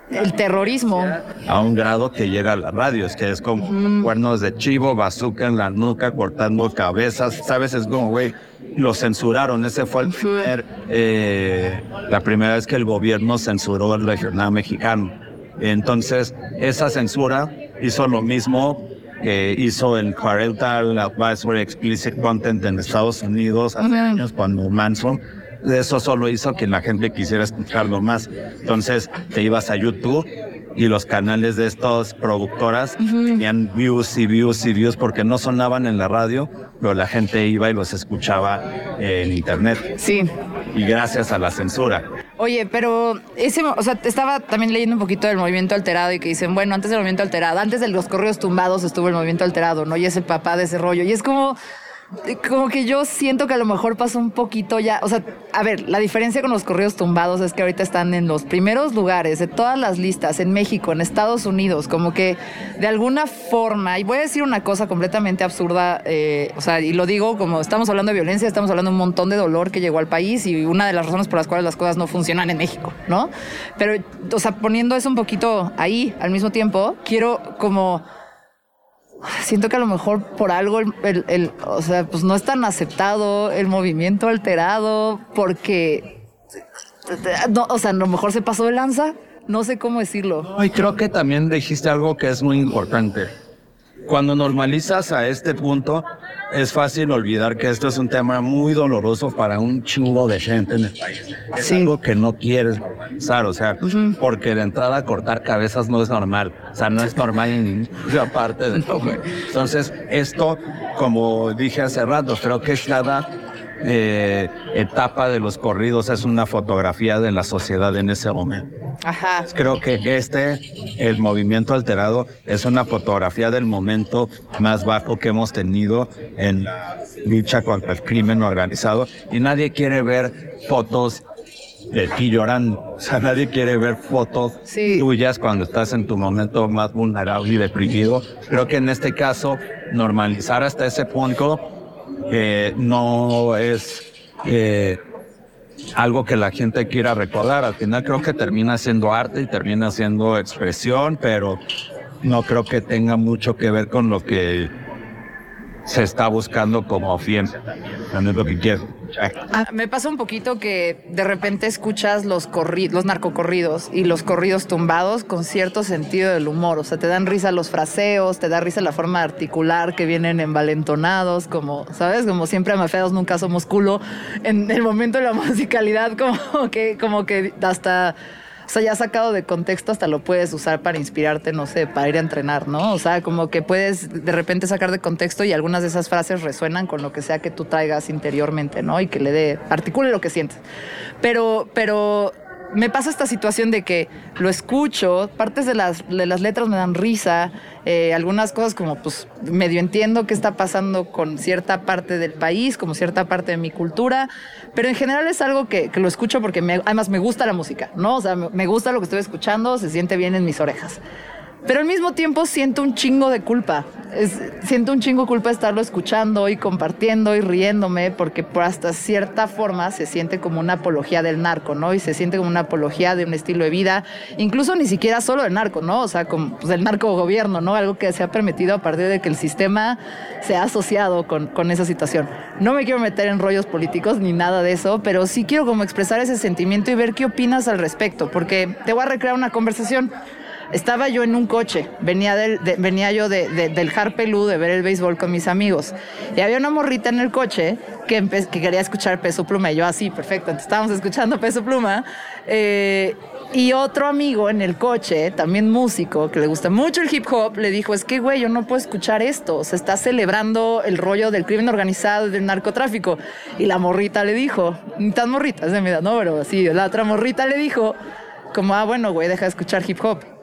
el terrorismo. A un grado que llega a la radio, es que es como cuernos de chivo, bazooka en la nuca, cortando cabezas, ¿sabes? Es como, güey, lo censuraron. Ese fue el primer, eh, la primera vez que el gobierno censuró el regional mexicano. Entonces, esa censura hizo lo mismo que hizo el Parental Advisory Explicit Content en Estados Unidos hace años cuando Manson eso solo hizo que la gente quisiera escucharlo más. Entonces te ibas a YouTube y los canales de estas productoras tenían views y views y views porque no sonaban en la radio, pero la gente iba y los escuchaba en internet. Sí. Y gracias a la censura. Oye, pero ese, o sea, estaba también leyendo un poquito del movimiento alterado y que dicen, bueno, antes del movimiento alterado, antes de los correos tumbados estuvo el movimiento alterado, ¿no? Y es el papá de ese rollo. Y es como, como que yo siento que a lo mejor pasó un poquito ya, o sea, a ver, la diferencia con los correos tumbados es que ahorita están en los primeros lugares de todas las listas, en México, en Estados Unidos, como que de alguna forma, y voy a decir una cosa completamente absurda, eh, o sea, y lo digo como estamos hablando de violencia, estamos hablando de un montón de dolor que llegó al país y una de las razones por las cuales las cosas no funcionan en México, ¿no? Pero, o sea, poniendo eso un poquito ahí al mismo tiempo, quiero como siento que a lo mejor por algo el, o sea, pues no es tan aceptado el movimiento alterado porque no, o sea, a lo mejor se pasó de lanza, no sé cómo decirlo. y creo que también dijiste algo que es muy importante. Cuando normalizas a este punto, es fácil olvidar que esto es un tema muy doloroso para un chingo de gente en el país. Es algo que no quieres normalizar, o sea, porque de entrada cortar cabezas no es normal, o sea, no es normal en ninguna parte del mundo. Entonces, esto, como dije hace rato, creo que cada eh, etapa de los corridos es una fotografía de la sociedad en ese momento. Ajá. Creo que este, el movimiento alterado, es una fotografía del momento más bajo que hemos tenido en la lucha contra el crimen organizado y nadie quiere ver fotos de ti llorando. O sea, nadie quiere ver fotos tuyas cuando estás en tu momento más vulnerable y deprimido. Creo que en este caso, normalizar hasta ese punto eh, no es eh, algo que la gente quiera recordar. Al final creo que termina siendo arte y termina siendo expresión, pero no creo que tenga mucho que ver con lo que se está buscando como fiel. Es lo que quiero. Ah, me pasa un poquito que de repente escuchas los, los narcocorridos y los corridos tumbados con cierto sentido del humor. O sea, te dan risa los fraseos, te da risa la forma de articular que vienen envalentonados, como, ¿sabes? Como siempre amafeados nunca somos culo. En el momento de la musicalidad, como que, como que hasta o sea, ya sacado de contexto hasta lo puedes usar para inspirarte, no sé, para ir a entrenar, ¿no? O sea, como que puedes de repente sacar de contexto y algunas de esas frases resuenan con lo que sea que tú traigas interiormente, ¿no? Y que le dé, articule lo que sientes. Pero, pero me pasa esta situación de que lo escucho, partes de las, de las letras me dan risa, eh, algunas cosas como pues medio entiendo qué está pasando con cierta parte del país, como cierta parte de mi cultura, pero en general es algo que, lo escucho porque además me gusta la música, ¿no? O sea, me gusta lo que estoy escuchando, se siente bien en mis orejas. Pero al mismo tiempo siento un chingo de culpa. siento un chingo culpa estarlo escuchando y compartiendo y riéndome, porque por hasta cierta forma se siente como una apología del narco, ¿no? Y se siente como una apología de un estilo de vida, incluso ni siquiera solo del narco, ¿no? O sea, como pues, del narco gobierno, ¿no? Algo que se ha permitido a partir de que el sistema se ha asociado con, con esa situación. No me quiero meter en rollos políticos ni nada de eso, pero sí quiero como expresar ese sentimiento y ver qué opinas al respecto, porque te voy a recrear una conversación. Estaba yo en un coche, venía, del, venía yo del Harpelú de ver el béisbol con mis amigos. Y había una morrita en el coche que, que quería escuchar Peso Pluma. Y yo así, perfecto, entonces estábamos escuchando Peso Pluma. Eh, y otro amigo en el coche, también músico, que le gusta mucho el hip hop, le dijo, es que, güey, yo no puedo escuchar esto. Se está celebrando el rollo del crimen organizado y del narcotráfico. Y la morrita le dijo, ni tan morrita, es de mi edad, no, pero sí, la otra morrita le dijo, como, ah, bueno, güey, deja de escuchar hip hop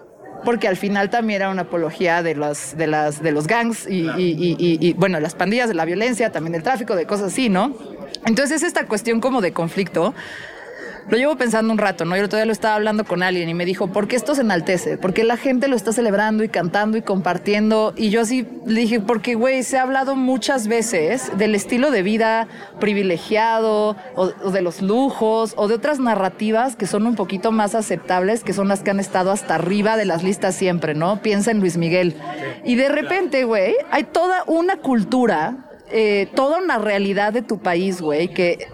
porque al final también era una apología de los, de las, de los gangs y, y, bueno, las pandillas, de la violencia, también del tráfico, de cosas así, ¿no? Entonces es esta cuestión como de conflicto lo llevo pensando un rato, ¿no? Yo todavía lo estaba hablando con alguien y me dijo, ¿por qué esto se enaltece? ¿Por qué la gente lo está celebrando y cantando y compartiendo? Y yo así le dije, porque, güey, se ha hablado muchas veces del estilo de vida privilegiado o, de los lujos o de otras narrativas que son un poquito más aceptables, que son las que han estado hasta arriba de las listas siempre, ¿no? Piensa en Luis Miguel. Y de repente, güey, hay toda una cultura eh, toda una realidad de tu país, güey, que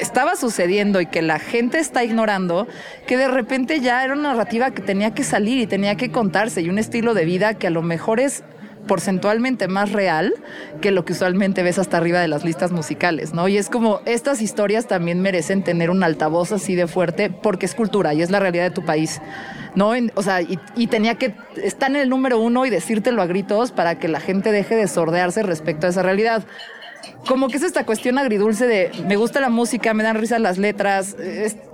estaba sucediendo y que la gente está ignorando, que de repente ya era una narrativa que tenía que salir y tenía que contarse y un estilo de vida que a lo mejor es porcentualmente más real que lo que usualmente ves hasta arriba de las listas musicales, ¿no? Y es como, estas historias también merecen tener un altavoz así de fuerte porque es cultura y es la realidad de tu país, ¿no? o sea, y, y, tenía que estar en el número uno y decírtelo a gritos para que la gente deje de sordearse respecto a esa realidad como que es esta cuestión agridulce de me gusta la música, me dan risa las letras,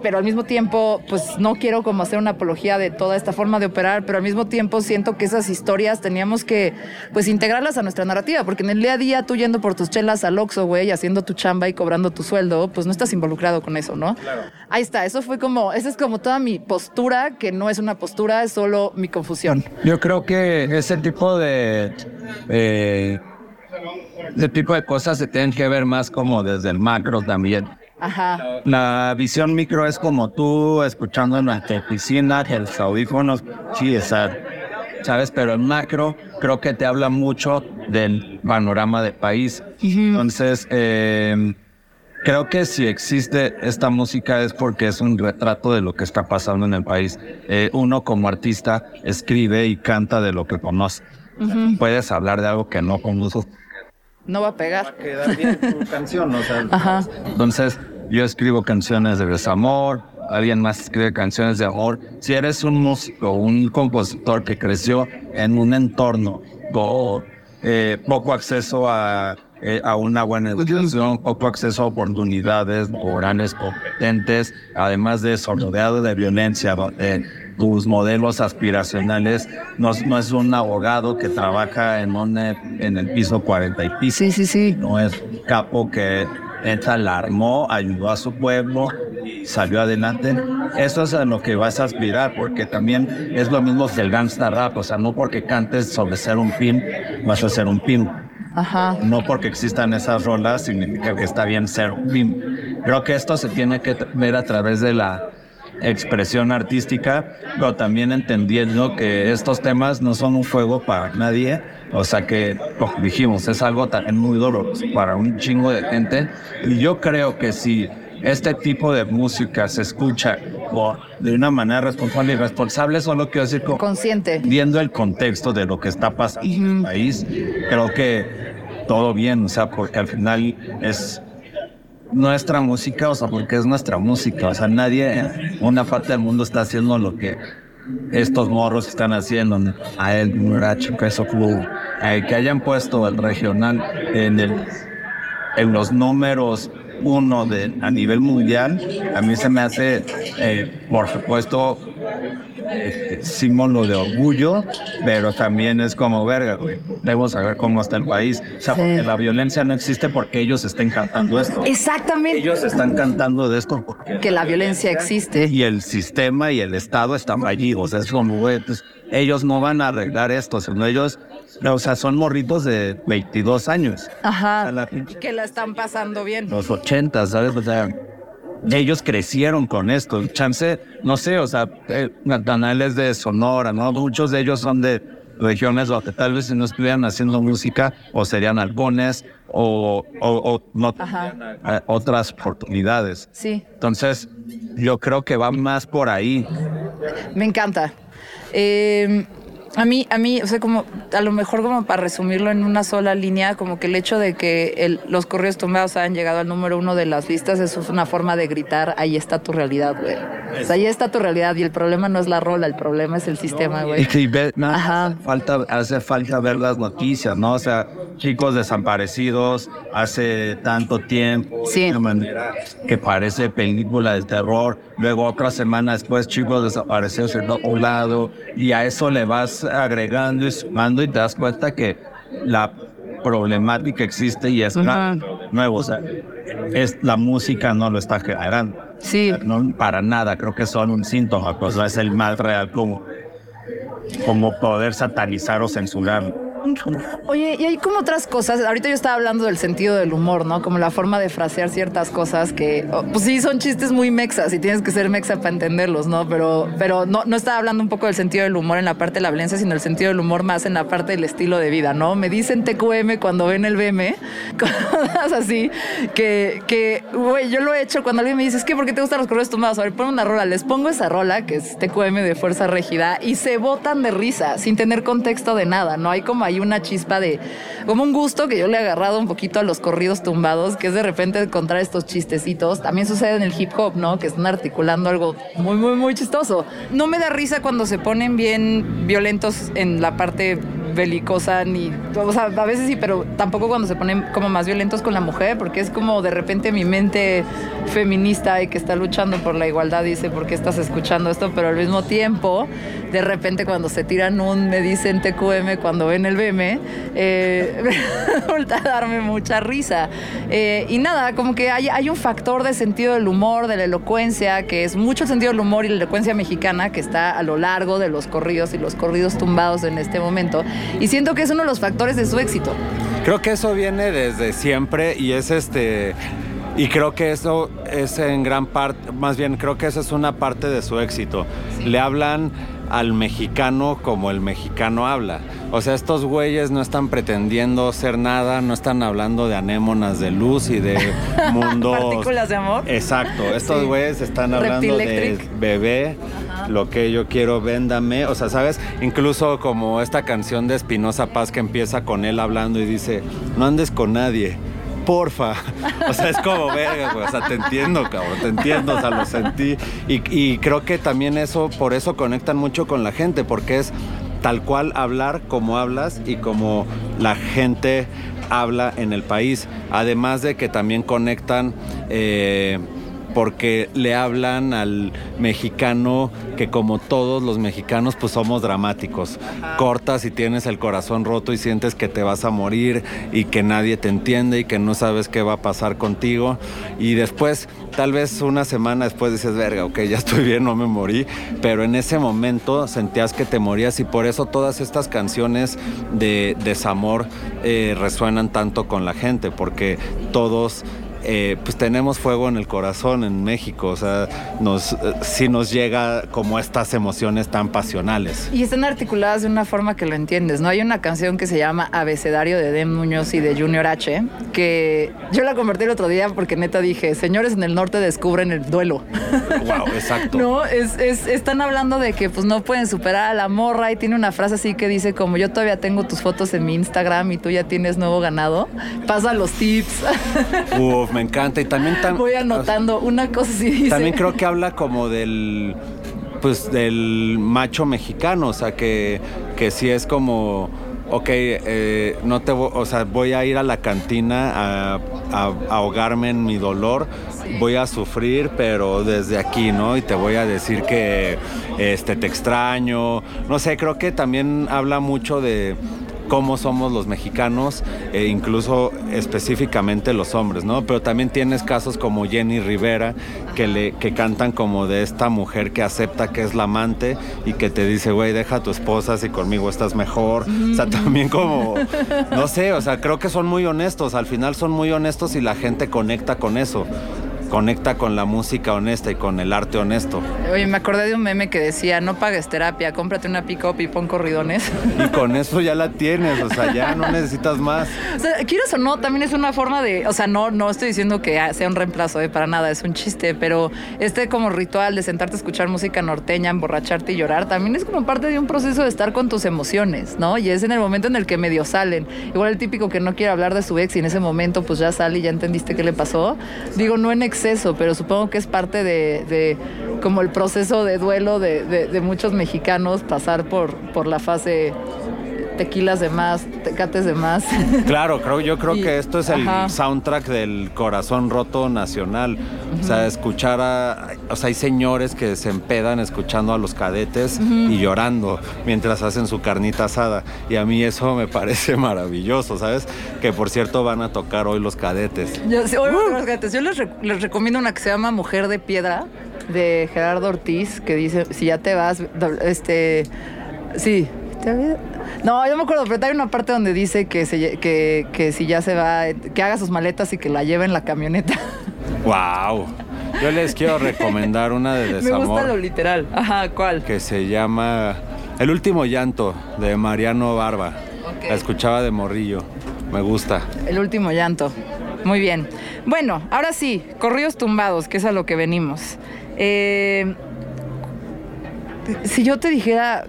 pero al mismo tiempo, pues no quiero como hacer una apología de toda esta forma de operar, pero al mismo tiempo siento que esas historias teníamos que, pues, integrarlas a nuestra narrativa, porque en el día a día tú yendo por tus chelas al Oxxo, güey, haciendo tu chamba y cobrando tu sueldo, pues no estás involucrado con eso, ¿no? Claro. Ahí está, eso fue como, esa es como toda mi postura, que no es una postura, es solo mi confusión. Yo creo que ese tipo de... Eh ese tipo de cosas se tienen que ver más como desde el macro también. Ajá. La visión micro es como tú escuchando en nuestra oficina, los audífonos, sí, ¿sabes? Pero el macro creo que te habla mucho del panorama del país. Entonces, eh, creo que si existe esta música es porque es un retrato de lo que está pasando en el país. Eh, uno como artista escribe y canta de lo que conoce. Puedes hablar de algo que no conoces no va a pegar. Va a quedar bien tu canción, o sea, Ajá. Entonces, yo escribo canciones de desamor, alguien más escribe canciones de amor. Si eres un músico, un compositor que creció en un entorno con eh, poco acceso a, eh, a, una buena educación, poco acceso a oportunidades laborales competentes, además de eso, rodeado de violencia, tus modelos aspiracionales no, no, es un abogado que trabaja en, un, en el piso 40 y piso. Sí, sí, sí. No es un capo que entra, alarmó, ayudó a su pueblo salió adelante. Eso es a lo que vas a aspirar, porque también es lo mismo que el gangsta rap. O sea, no porque cantes sobre ser un pin, vas a ser un pin. Ajá. No porque existan esas rolas significa que está bien ser un pin. Creo que esto se tiene que ver a través de la expresión artística, pero también entendiendo que estos temas no son un juego para nadie, o sea que, como dijimos, es algo también muy duro para un chingo de gente, y yo creo que si este tipo de música se escucha de una manera responsable y responsable, solo quiero decir consciente, viendo el contexto de lo que está pasando en el país, creo que todo bien, o sea, porque al final es nuestra música, o sea, porque es nuestra música. O sea, nadie, una parte del mundo está haciendo lo que estos morros están haciendo. A el Queso Club, que hayan puesto el regional en, el, en los números uno de, a nivel mundial, a mí se me hace, eh, por supuesto, este, símbolo de orgullo, pero también es como, verga, güey, debemos saber cómo está el país. O sea, porque la violencia no existe porque ellos estén cantando esto. Exactamente. Ellos están cantando de esto porque... Que la violencia existe. Y el sistema y el Estado están allí. O sea, es como, güey, pues, ellos no van a arreglar esto, sino ellos o sea, son morritos de 22 años. Ajá. que la están pasando bien. Los 80, ¿sabes? O sea, ellos crecieron con esto. Chance, no sé, o sea, eh, es de Sonora, ¿no? Muchos de ellos son de regiones donde tal vez si no estuvieran haciendo música o serían algones o, o, no tendrían eh, otras oportunidades. Sí. Entonces, yo creo que va más por ahí. Me encanta. Eh, a mí, a mí, o sea, como a lo mejor como para resumirlo en una sola línea, como que el hecho de que los correos tumbados hayan llegado al número uno de las listas, eso es una forma de gritar, ahí está tu realidad, güey. O sea, ahí está tu realidad y el problema no es la rola, el problema es el sistema, güey. Y falta, hace falta ver las noticias, ¿no? O sea, chicos desaparecidos hace tanto tiempo, sí. de una manera que parece película de terror, luego otra semana después chicos desaparecidos en otro lado, y a eso le vas agregando y sumando y te das cuenta que la problemática existe y es nuevo. O sea, es, la música no lo está generando. Sí. No, para nada, creo que son un síntoma, pues es el mal real como, como poder satanizar o censurar. Oye, y hay como otras cosas. Ahorita yo estaba hablando del sentido del humor, ¿no? Como la forma de frasear ciertas cosas que, pues sí, son chistes muy mexas y tienes que ser mexa para entenderlos, ¿no? Pero, pero no, no estaba hablando un poco del sentido del humor en la parte de la violencia, sino el sentido del humor más en la parte del estilo de vida, ¿no? Me dicen TQM cuando ven el BM, cosas así, que, que, güey, yo lo he hecho cuando alguien me dice, es que ¿por qué te gustan los correos tumbados? A ver, pon una rola, les pongo esa rola, que es TQM de Fuerza Régida, y se botan de risa, sin tener contexto de nada, ¿no? Hay como hay una chispa de, como un gusto que yo le he agarrado un poquito a los corridos tumbados, que es de repente encontrar estos chistecitos. También sucede en el hip hop, ¿no? Que están articulando algo muy, muy, muy chistoso. No me da risa cuando se ponen bien violentos en la parte belicosa ni, o sea, a veces sí, pero tampoco cuando se ponen como más violentos con la mujer, porque es como de repente mi mente feminista y que está luchando por la igualdad dice, ¿por qué estás escuchando esto? Pero al mismo tiempo, de repente cuando se tiran un, me dicen TQM cuando ven el BM, eh, resulta darme mucha risa. Eh, y nada, como que hay, hay un factor de sentido del humor, de la elocuencia, que es mucho el sentido del humor y la elocuencia mexicana que está a lo largo de los corridos y los corridos tumbados en este momento. Y siento que es uno de los factores de su éxito. Creo que eso viene desde siempre y es este... Y creo que eso es en gran parte, más bien creo que esa es una parte de su éxito. Le hablan al mexicano como el mexicano habla. O sea, estos güeyes no están pretendiendo ser nada, no están hablando de anémonas de luz y de mundos. Partículas de amor. Exacto. Estos güeyes están hablando de bebé lo que yo quiero, véndame. O sea, ¿sabes? Incluso como esta canción de Espinosa Paz que empieza con él hablando y dice, no andes con nadie. Porfa. O sea, es como verga, güey. O sea, te entiendo, cabrón. Te entiendo. O sea, lo sentí. Y, creo que también eso, por eso conectan mucho con la gente, porque es tal cual hablar como hablas y como la gente habla en el país. Además de que también conectan eh, porque le hablan al mexicano que como todos los mexicanos pues somos dramáticos. Cortas y tienes el corazón roto y sientes que te vas a morir y que nadie te entiende y que no sabes qué va a pasar contigo. Y después, tal vez una semana después dices, verga, ok, ya estoy bien, no me morí. Pero en ese momento sentías que te morías y por eso todas estas canciones de desamor eh, resuenan tanto con la gente, porque todos eh, pues tenemos fuego en el corazón en México, o sea, nos, eh, sí nos llega como estas emociones tan pasionales. Y están articuladas de una forma que lo entiendes, ¿no? Hay una canción que se llama Abecedario de Dem Muñoz y de Junior H, que yo la convertí el otro día porque neta dije, señores en el norte descubren el duelo. Wow, exacto. no, es, es, están hablando de que pues no pueden superar a la morra y tiene una frase así que dice como yo todavía tengo tus fotos en mi Instagram y tú ya tienes nuevo ganado, pasa los tips. Uf, me encanta. Y también... Voy anotando una cosa así. También creo que habla como del... Pues del macho mexicano, o sea, que, que sí es como ok, eh, no te o sea, voy a ir a la cantina a, a, ahogarme en mi dolor, voy a sufrir, pero desde aquí, ¿no? Y te voy a decir que este, te extraño. No sé, creo que también habla mucho de cómo somos los mexicanos, e incluso específicamente los hombres, ¿no? Pero también tienes casos como Jenny Rivera, que, le, que cantan como de esta mujer que acepta que es la amante y que te dice, güey, deja a tu esposa si conmigo estás mejor. O sea, también como, no sé, o sea, creo que son muy honestos, al final son muy honestos y la gente conecta con eso conecta con la música honesta y con el arte honesto. Oye, me acordé de un meme que decía, no pagues terapia, cómprate una pick-up y pon corridones. Y con eso ya la tienes, o sea, ya no necesitas más. O sea, quieres o no, también es una forma de, o sea, no, no estoy diciendo que sea un reemplazo, eh, para nada, es un chiste, pero este como ritual de sentarte a escuchar música norteña, emborracharte y llorar, también es como parte de un proceso de estar con tus emociones, ¿no? Y es en el momento en el que medio salen. Igual el típico que no quiere hablar de su ex y en ese momento pues ya sale y ya entendiste qué le pasó. Digo, no en exceso, pero supongo que es parte de, como el proceso de duelo de, muchos mexicanos pasar por, por la fase tequilas de más, tecates de más. Claro, creo, yo creo que esto es el soundtrack del corazón roto nacional. O sea, escuchar a. O sea, hay señores que se empedan escuchando a los cadetes y llorando mientras hacen su carnita asada. Y a mí eso me parece maravilloso, ¿sabes? Que por cierto van a tocar hoy los cadetes. Yo, hoy los cadetes. Yo les, les recomiendo una que se llama Mujer de Piedra de Gerardo Ortiz, que dice: si ya te vas, este. Sí, no, yo me acuerdo, pero hay una parte donde dice que, que, si ya se va, que haga sus maletas y que la lleve en la camioneta. ¡Wow! Yo les quiero recomendar una de desamor. Me gusta lo literal. Ajá, ¿cuál? Que se llama El último llanto de Mariano Barba. La escuchaba de morrillo. Me gusta. El último llanto. Muy bien. Bueno, ahora sí, corridos tumbados, que es a lo que venimos. Eh, si yo te dijera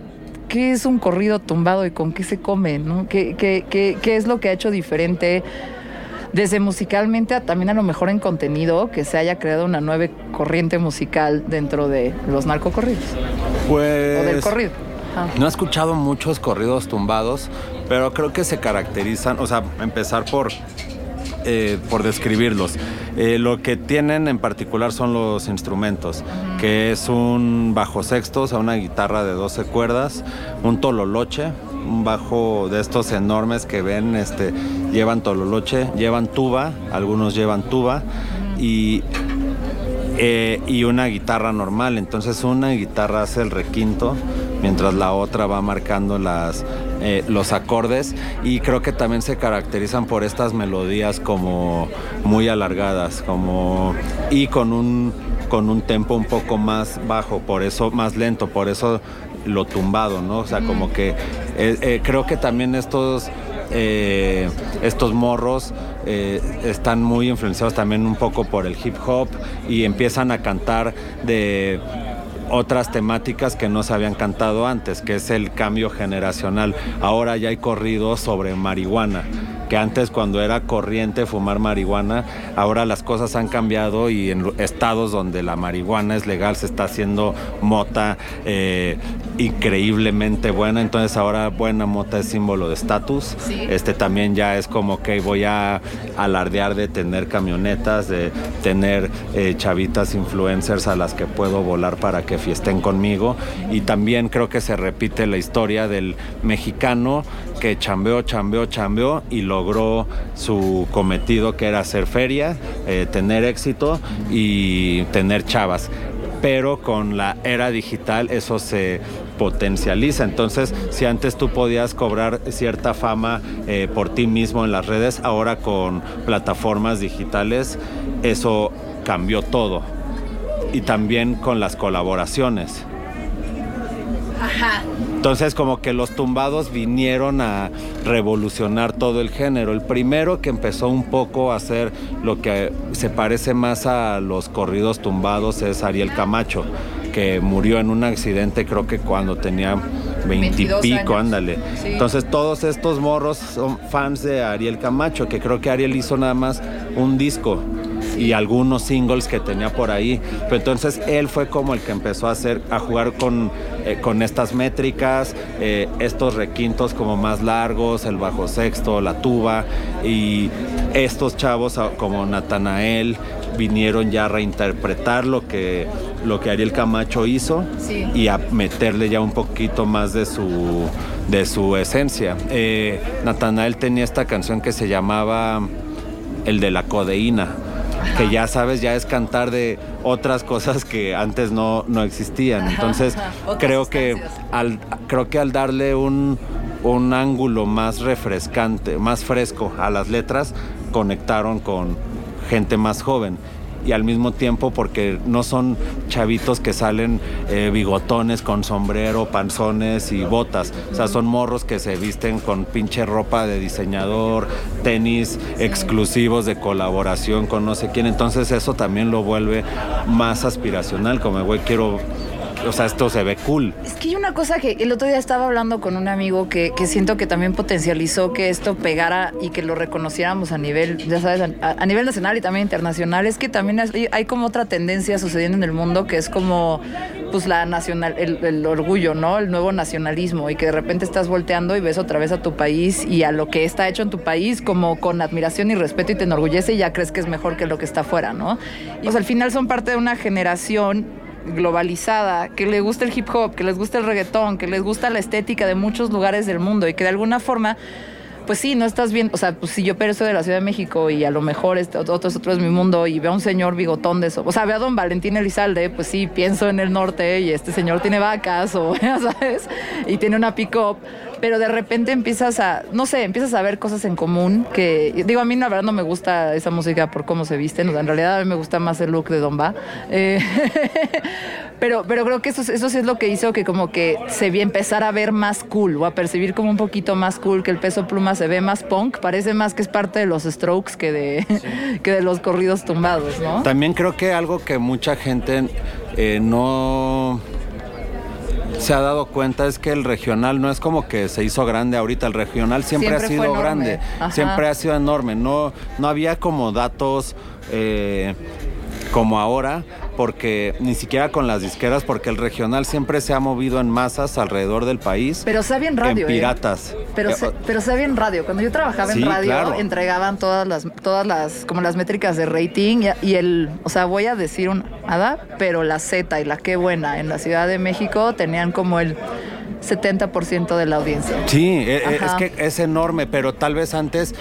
qué es un corrido tumbado y con qué se come, ¿no? ¿Qué, qué, qué, es lo que ha hecho diferente? desde musicalmente a también a lo mejor en contenido, que se haya creado una nueva corriente musical dentro de los narcocorridos. Pues. O del corrido. No he escuchado muchos corridos tumbados, pero creo que se caracterizan, o sea, empezar por eh, por describirlos. Eh, lo que tienen en particular son los instrumentos, que es un bajo sexto, o sea, una guitarra de 12 cuerdas, un tololoche, un bajo de estos enormes que ven, este, llevan tololoche, llevan tuba, algunos llevan tuba, y eh, y una guitarra normal. Entonces una guitarra hace el requinto mientras la otra va marcando las, eh, los acordes y creo que también se caracterizan por estas melodías como muy alargadas como, y con un, con un tempo un poco más bajo, por eso más lento, por eso lo tumbado, ¿no? O sea, como que eh, creo que también estos eh, estos morros eh, están muy influenciados también un poco por el hip hop y empiezan a cantar de otras temáticas que no se habían cantado antes, que es el cambio generacional. Ahora ya hay corridos sobre marihuana que antes cuando era corriente fumar marihuana, ahora las cosas han cambiado y en estados donde la marihuana es legal se está haciendo mota eh, increíblemente buena, entonces ahora buena mota es símbolo de estatus. Este también ya es como que voy a alardear de tener camionetas, de tener eh, chavitas influencers a las que puedo volar para que fiesten conmigo. Y también creo que se repite la historia del mexicano que chambeó, chambeó, chambeó y logró su cometido que era hacer feria, eh, tener éxito y tener chavas. Pero con la era digital eso se potencializa. Entonces, si antes tú podías cobrar cierta fama eh, por ti mismo en las redes, ahora con plataformas digitales eso cambió todo. Y también con las colaboraciones. Entonces como que los tumbados vinieron a revolucionar todo el género. El primero que empezó un poco a hacer lo que se parece más a los corridos tumbados es Ariel Camacho, que murió en un accidente creo que cuando tenía veintipico, ándale. Entonces todos estos morros son fans de Ariel Camacho, que creo que Ariel hizo nada más un disco y algunos singles que tenía por ahí. Pero entonces él fue como el que empezó a hacer, a jugar con, eh, con estas métricas, eh, estos requintos como más largos, el bajo sexto, la tuba, y estos chavos ah, como Natanael vinieron ya a reinterpretar lo que, lo que Ariel Camacho hizo y a meterle ya un poquito más de su, de su esencia. Eh, Natanael tenía esta canción que se llamaba El de la codeína que ya sabes, ya es cantar de otras cosas que antes no, no existían. Entonces, creo que al, creo que al darle un, un ángulo más refrescante, más fresco a las letras, conectaron con gente más joven y al mismo tiempo porque no son chavitos que salen eh, bigotones con sombrero, panzones y botas. O sea, son morros que se visten con pinche ropa de diseñador, tenis exclusivos de colaboración con no sé quién. Entonces eso también lo vuelve más aspiracional, como güey, quiero o sea, esto se ve cool. Es que hay una cosa que el otro día estaba hablando con un amigo que, siento que también potencializó que esto pegara y que lo reconociéramos a nivel, ya sabes, a, nivel nacional y también internacional. Es que también hay, como otra tendencia sucediendo en el mundo que es como, pues, la nacional, el, orgullo, ¿no? El nuevo nacionalismo y que de repente estás volteando y ves otra vez a tu país y a lo que está hecho en tu país como con admiración y respeto y te enorgullece y ya crees que es mejor que lo que está afuera, ¿no? Y pues al final son parte de una generación globalizada, que le gusta el hip hop, que les gusta el reggaetón, que les gusta la estética de muchos lugares del mundo y que de alguna forma pues sí, no estás bien, o sea, pues si yo soy de la Ciudad de México y a lo mejor este, otro, otro es mi mundo y veo a un señor bigotón de eso, o sea, veo a don Valentín Elizalde, pues sí, pienso en el norte y este señor tiene vacas o, ya sabes, y tiene una pick-up, pero de repente empiezas a, no sé, empiezas a ver cosas en común que, digo, a mí la verdad no me gusta esa música por cómo se visten, en realidad a mí me gusta más el look de Don Va, eh, pero, pero creo que eso, eso sí es lo que hizo que como que se vi empezar a ver más cool o a percibir como un poquito más cool, que el peso pluma se ve más punk, parece más que es parte de los strokes que de, que de los corridos tumbados, ¿no? También creo que algo que mucha gente eh, no se ha dado cuenta es que el regional no es como que se hizo grande ahorita, el regional siempre, ha sido grande, siempre ha sido enorme, no, no había como datos eh, como ahora, porque ni siquiera con las disqueras, porque el regional siempre se ha movido en masas alrededor del país. Pero sabía en radio. En ¿eh? piratas. Pero, eh, pero sabía en radio. Cuando yo trabajaba en radio, entregaban todas las, todas las, como las métricas de rating y, el, o sea, voy a decir un ADA, pero la Z y la qué buena en la Ciudad de México tenían como el 70% de la audiencia. Sí, e, e, es que es enorme, pero tal vez antes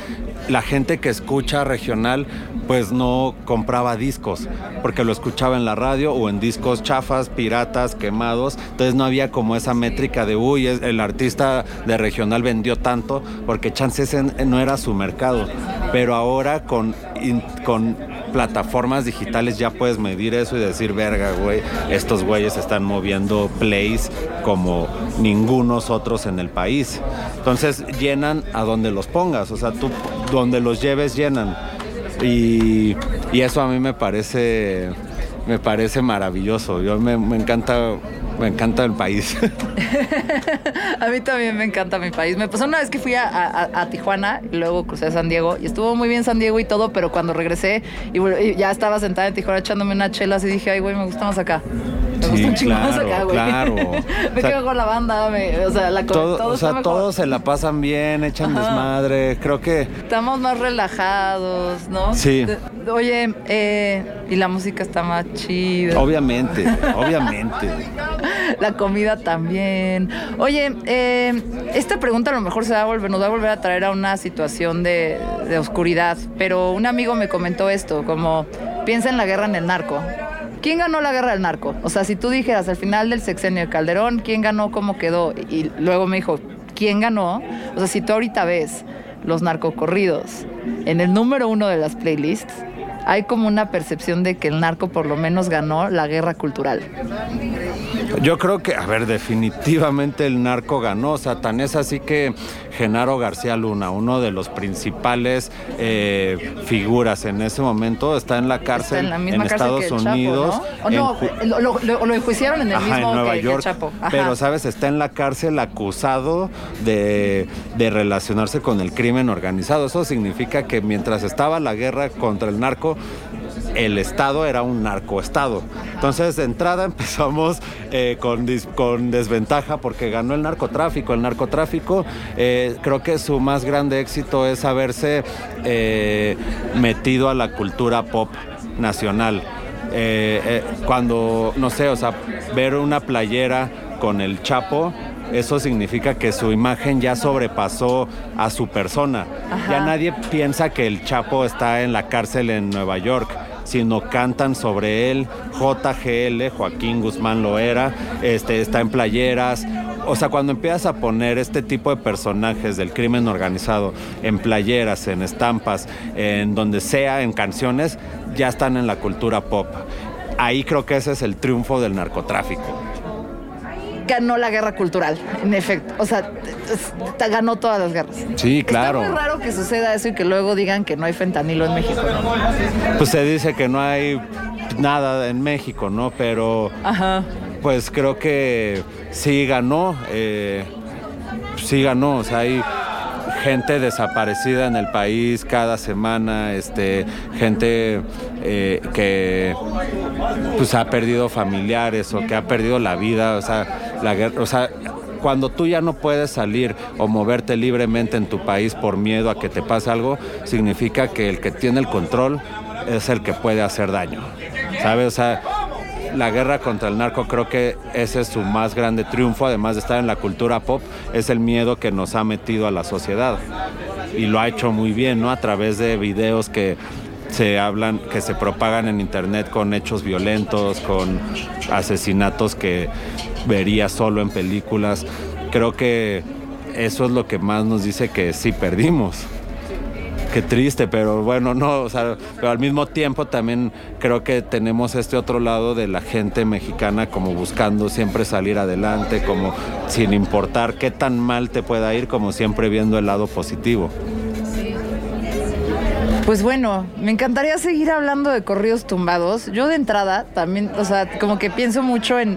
la gente que escucha regional pues no compraba discos, porque lo escuchaba en la radio o en discos chafas, piratas, quemados, entonces no había como esa métrica de, uy, el artista de regional vendió tanto, porque chances no era su mercado, pero ahora con, con plataformas digitales ya puedes medir eso y decir, verga, güey, estos güeyes están moviendo plays como ningunos otros en el país. Entonces llenan a donde los pongas, o sea, tú donde los lleves llenan. Y, eso a mí me parece me parece maravilloso. Yo me, me encanta me encanta el país. a mí también me encanta mi país. Me pasó una vez que fui a, Tijuana y luego crucé a San Diego y estuvo muy bien San Diego y todo, pero cuando regresé y, ya estaba sentada en Tijuana echándome una chela y dije, ay, güey, me gusta más acá. Sí, claro, acá, güey. Claro. me quedo con la banda, o sea, la, todo, o sea todos se la pasan bien, echan desmadre. Creo que. Estamos más relajados, ¿no? Sí. Oye, eh, y la música está más chida. Obviamente, obviamente. la comida también. Oye, eh, esta pregunta a lo mejor se va a volver, nos va a volver a traer a una situación de, de oscuridad, pero un amigo me comentó esto, como piensa en la guerra en el narco. ¿Quién ganó la guerra del narco? O sea, si tú dijeras al final del sexenio de Calderón, ¿quién ganó? ¿Cómo quedó? Y luego me dijo, ¿quién ganó? O sea, si tú ahorita ves los narcocorridos en el número uno de las playlists, hay como una percepción de que el narco por lo menos ganó la guerra cultural. Yo creo que, a ver, definitivamente el narco ganó. O sea, tan es así que Genaro García Luna, uno de los principales eh, figuras en ese momento, está en la cárcel en, Estados Unidos. ¿no? lo, enjuiciaron en el mismo en Nueva que, York. Chapo. Pero, ¿sabes? Está en la cárcel acusado de, de relacionarse con el crimen organizado. Eso significa que mientras estaba la guerra contra el narco, el Estado era un narcoestado. Entonces, de entrada empezamos eh, con, con, desventaja porque ganó el narcotráfico. El narcotráfico, eh, creo que su más grande éxito es haberse eh, metido a la cultura pop nacional. cuando, no sé, o sea, ver una playera con el Chapo, eso significa que su imagen ya sobrepasó a su persona. Ya nadie piensa que el Chapo está en la cárcel en Nueva York sino cantan sobre él. JGL, Joaquín Guzmán lo era, este, está en playeras. O sea, cuando empiezas a poner este tipo de personajes del crimen organizado en playeras, en estampas, en donde sea, en canciones, ya están en la cultura pop. Ahí creo que ese es el triunfo del narcotráfico ganó la guerra cultural, en efecto. O sea, ganó todas las guerras. Sí, claro. Es muy raro que suceda eso y que luego digan que no hay fentanilo en México. Pues se dice que no hay nada en México, ¿no? Pero pues creo que sí ganó. Eh, sí ganó. O sea, hay gente desaparecida en el país cada semana, este, gente eh, que pues ha perdido familiares o que ha perdido la vida, o sea, la guerra, o sea, cuando tú ya no puedes salir o moverte libremente en tu país por miedo a que te pase algo, significa que el que tiene el control es el que puede hacer daño. ¿Sabes? O sea, la guerra contra el narco creo que ese es su más grande triunfo, además de estar en la cultura pop, es el miedo que nos ha metido a la sociedad. Y lo ha hecho muy bien, ¿no? A través de videos que se hablan, que se propagan en internet con hechos violentos, con asesinatos que vería solo en películas. Creo que eso es lo que más nos dice que sí perdimos. Qué triste, pero bueno, no, o sea, pero al mismo tiempo también creo que tenemos este otro lado de la gente mexicana como buscando siempre salir adelante, como sin importar qué tan mal te pueda ir, como siempre viendo el lado positivo. Pues bueno, me encantaría seguir hablando de corridos tumbados. Yo de entrada también, o sea, como que pienso mucho en...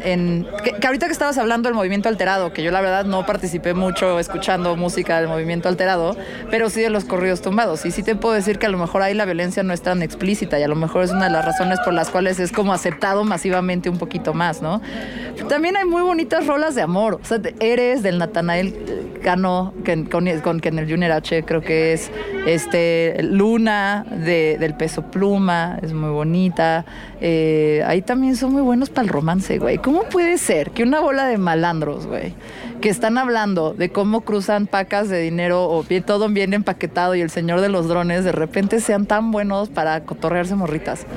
que, ahorita que estabas hablando del movimiento alterado, que yo la verdad no participé mucho escuchando música del movimiento alterado, pero sí de los corridos tumbados. Y sí te puedo decir que a lo mejor ahí la violencia no es tan explícita y a lo mejor es una de las razones por las cuales es como aceptado masivamente un poquito más, ¿no? También hay muy bonitas rolas de amor. O sea, Eres del Natanael Cano, con, con, el Junior H, creo que es este Luna de, del peso pluma, es muy bonita. Eh, ahí también son muy buenos para el romance, güey. ¿Cómo puede ser que una bola de malandros, güey, que están hablando de cómo cruzan pacas de dinero o bien, todo bien empaquetado y el señor de los drones, de repente sean tan buenos para cotorrearse morritas?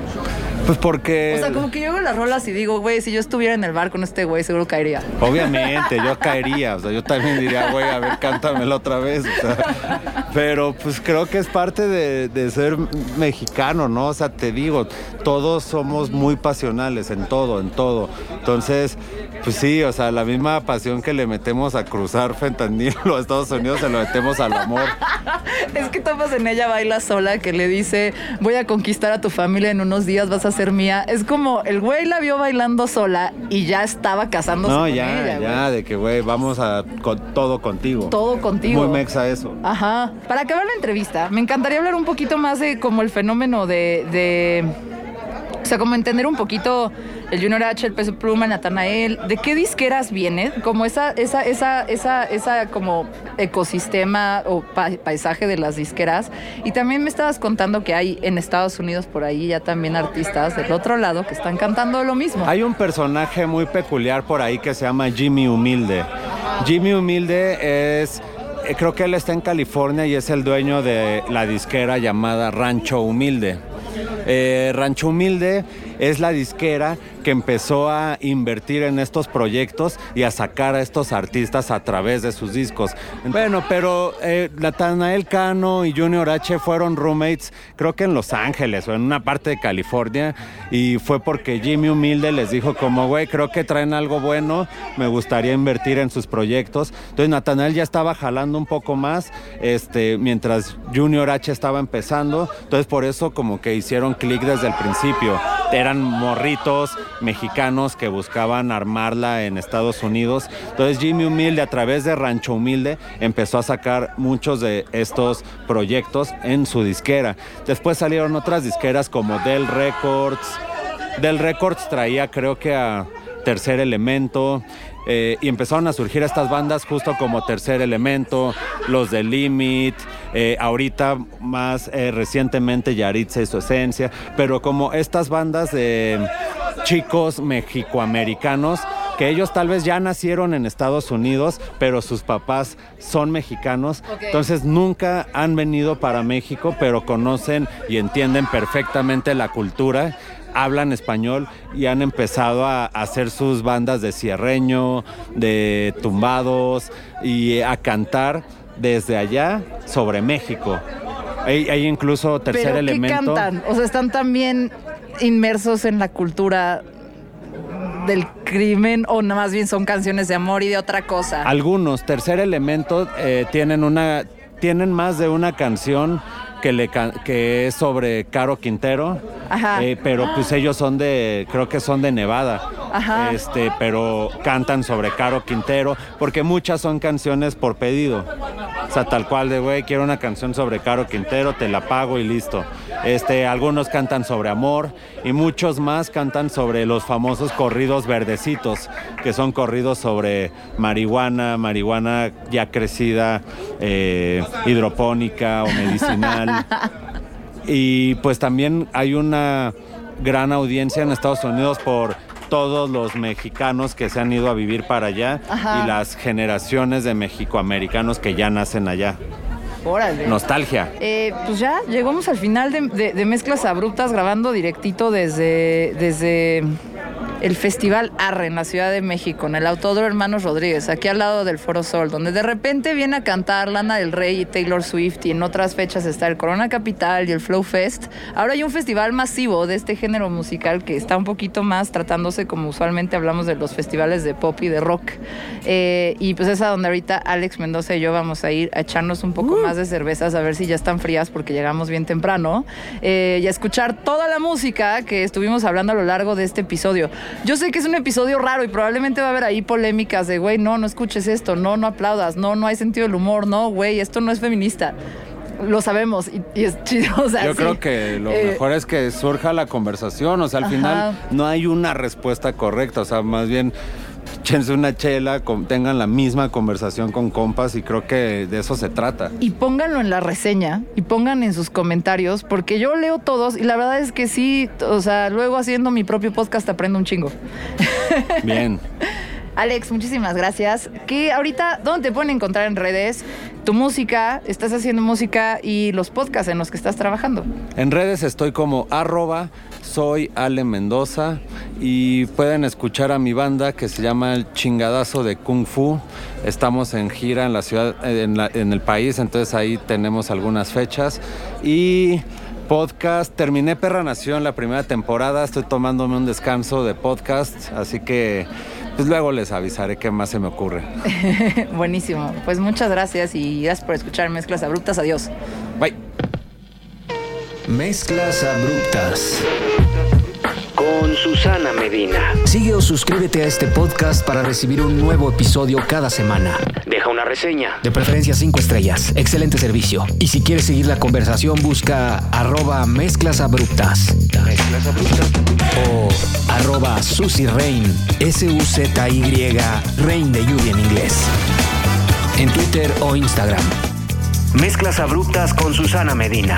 Pues porque. O sea, como que yo hago las rolas y digo, güey, si yo estuviera en el bar con este güey, seguro caería. Obviamente, yo caería. O sea, yo también diría, güey, a ver, cántamelo otra vez. O sea, pero pues creo que es parte de, de, ser mexicano, ¿no? O sea, te digo, todos somos muy pasionales en todo, en todo. Entonces, pues sí, o sea, la misma pasión que le metemos a cruzar fentanilo a Estados Unidos se lo metemos al amor. es que tomas en ella baila sola, que le dice, voy a conquistar a tu familia en unos días, vas a ser mía. Es como el güey la vio bailando sola y ya estaba casándose No, con ya, ella. ya, güey. de que, güey, vamos a con todo contigo. Todo contigo. Muy mexa eso. Ajá. Para acabar la entrevista, me encantaría hablar un poquito más de como el fenómeno de, sea, como entender un poquito el Junior H, el Peso Pluma, Natanael, de qué disqueras viene, como esa, esa, esa, esa, esa como ecosistema o pa- paisaje de las disqueras. Y también me estabas contando que hay en Estados Unidos por ahí ya también artistas del otro lado que están cantando lo mismo. Hay un personaje muy peculiar por ahí que se llama Jimmy Humilde. Jimmy Humilde es, eh, creo que él está en California y es el dueño de la disquera llamada Rancho Humilde. Eh, Rancho Humilde es la disquera que empezó a invertir en estos proyectos y a sacar a estos artistas a través de sus discos. Bueno, pero eh, Natanael Cano y Junior H fueron roommates, creo que en Los Ángeles o en una parte de California, y fue porque Jimmy Humilde les dijo como, güey, creo que traen algo bueno, me gustaría invertir en sus proyectos. Entonces Natanael ya estaba jalando un poco más, este, mientras Junior H estaba empezando, entonces por eso como que hicieron clic desde el principio. Eran morritos mexicanos que buscaban armarla en Estados Unidos. Entonces Jimmy Humilde a través de Rancho Humilde empezó a sacar muchos de estos proyectos en su disquera. Después salieron otras disqueras como Dell Records. Dell Records traía creo que a Tercer Elemento. Eh, y empezaron a surgir estas bandas justo como Tercer Elemento, los de Limit, eh, ahorita más eh, recientemente Yaritza y su esencia, pero como estas bandas de chicos mexicoamericanos que ellos tal vez ya nacieron en Estados Unidos, pero sus papás son mexicanos, entonces nunca han venido para México, pero conocen y entienden perfectamente la cultura hablan español y han empezado a hacer sus bandas de cierreño, de tumbados y a cantar desde allá sobre México. Hay, hay incluso tercer ¿Pero qué elemento. cantan? O sea, están también inmersos en la cultura del crimen o más bien son canciones de amor y de otra cosa. Algunos, tercer elemento, eh, tienen una, tienen más de una canción que, le que es sobre Caro Quintero, Ajá. eh, pero pues ellos son de, creo que son de Nevada, Ajá. este, pero cantan sobre Caro Quintero, porque muchas son canciones por pedido, o sea, tal cual de, güey, quiero una canción sobre Caro Quintero, te la pago y listo. Este, algunos cantan sobre amor y muchos más cantan sobre los famosos corridos verdecitos, que son corridos sobre marihuana, marihuana ya crecida, eh, hidropónica o medicinal. Y pues también hay una gran audiencia en Estados Unidos por todos los mexicanos que se han ido a vivir para allá Ajá. y las generaciones de mexicoamericanos que ya nacen allá. Órale. Nostalgia. Eh, pues ya llegamos al final de, de- de Mezclas Abruptas grabando directito desde, desde el Festival Arre en la Ciudad de México, en el Autódromo Hermanos Rodríguez, aquí al lado del Foro Sol, donde de repente viene a cantar Lana del Rey y Taylor Swift y en otras fechas está el Corona Capital y el Flow Fest. Ahora hay un festival masivo de este género musical que está un poquito más tratándose como usualmente hablamos de los festivales de pop y de rock. Eh, y pues es a donde ahorita Alex Mendoza y yo vamos a ir a echarnos un poco más de cervezas, a ver si ya están frías porque llegamos bien temprano, eh, y a escuchar toda la música que estuvimos hablando a lo largo de este episodio. Yo sé que es un episodio raro y probablemente va a haber ahí polémicas de, güey, no, no escuches esto, no, no aplaudas, no, no hay sentido del humor, no, güey, esto no es feminista. Lo sabemos y, y es chido. o sea, Yo sí. creo que lo Eh, mejor es que surja la conversación, o sea, al Ajá. final no hay una respuesta correcta, o sea, más bien échense una chela, tengan la misma conversación con compas y creo que de eso se trata. Y pónganlo en la reseña y pongan en sus comentarios, porque yo leo todos y la verdad es que sí, o sea, luego haciendo mi propio podcast aprendo un chingo. Bien. Alex, muchísimas gracias. Que ahorita, ¿dónde te pueden encontrar en redes? Música, estás haciendo música y los podcasts en los que estás trabajando. En redes estoy como arroba soy Ale Mendoza y pueden escuchar a mi banda que se llama El Chingadazo de Kung Fu. Estamos en gira en la ciudad, en, la- en el país, entonces ahí tenemos algunas fechas. Y podcast, terminé Perra Nación la primera temporada, estoy tomándome un descanso de podcast, así que pues luego les avisaré qué más se me ocurre. Buenísimo. Pues muchas gracias y gracias por escuchar Mezclas Abruptas. Adiós. Bye. Mezclas Abruptas con Susana Medina. Sigue o suscríbete a este podcast para recibir un nuevo episodio cada semana. Deja una reseña. De preferencia cinco estrellas. Excelente servicio. Y si quieres seguir la conversación, busca arroba mezclas abruptas. Mezclas abruptas. O arroba Susy Rain. S-U-Z-Y Rain de lluvia en inglés. En Twitter o Instagram. Mezclas abruptas con Susana Medina.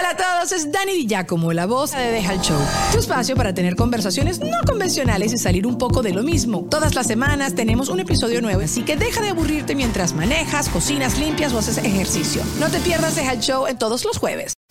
Hola a todos, es Dani Di Giacomo, la voz de Deja el Show. Tu espacio para tener conversaciones no convencionales y salir un poco de lo mismo. Todas las semanas tenemos un episodio nuevo, así que deja de aburrirte mientras manejas, cocinas, limpias o haces ejercicio. No te pierdas Deja el Show en todos los jueves.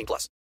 18 plus.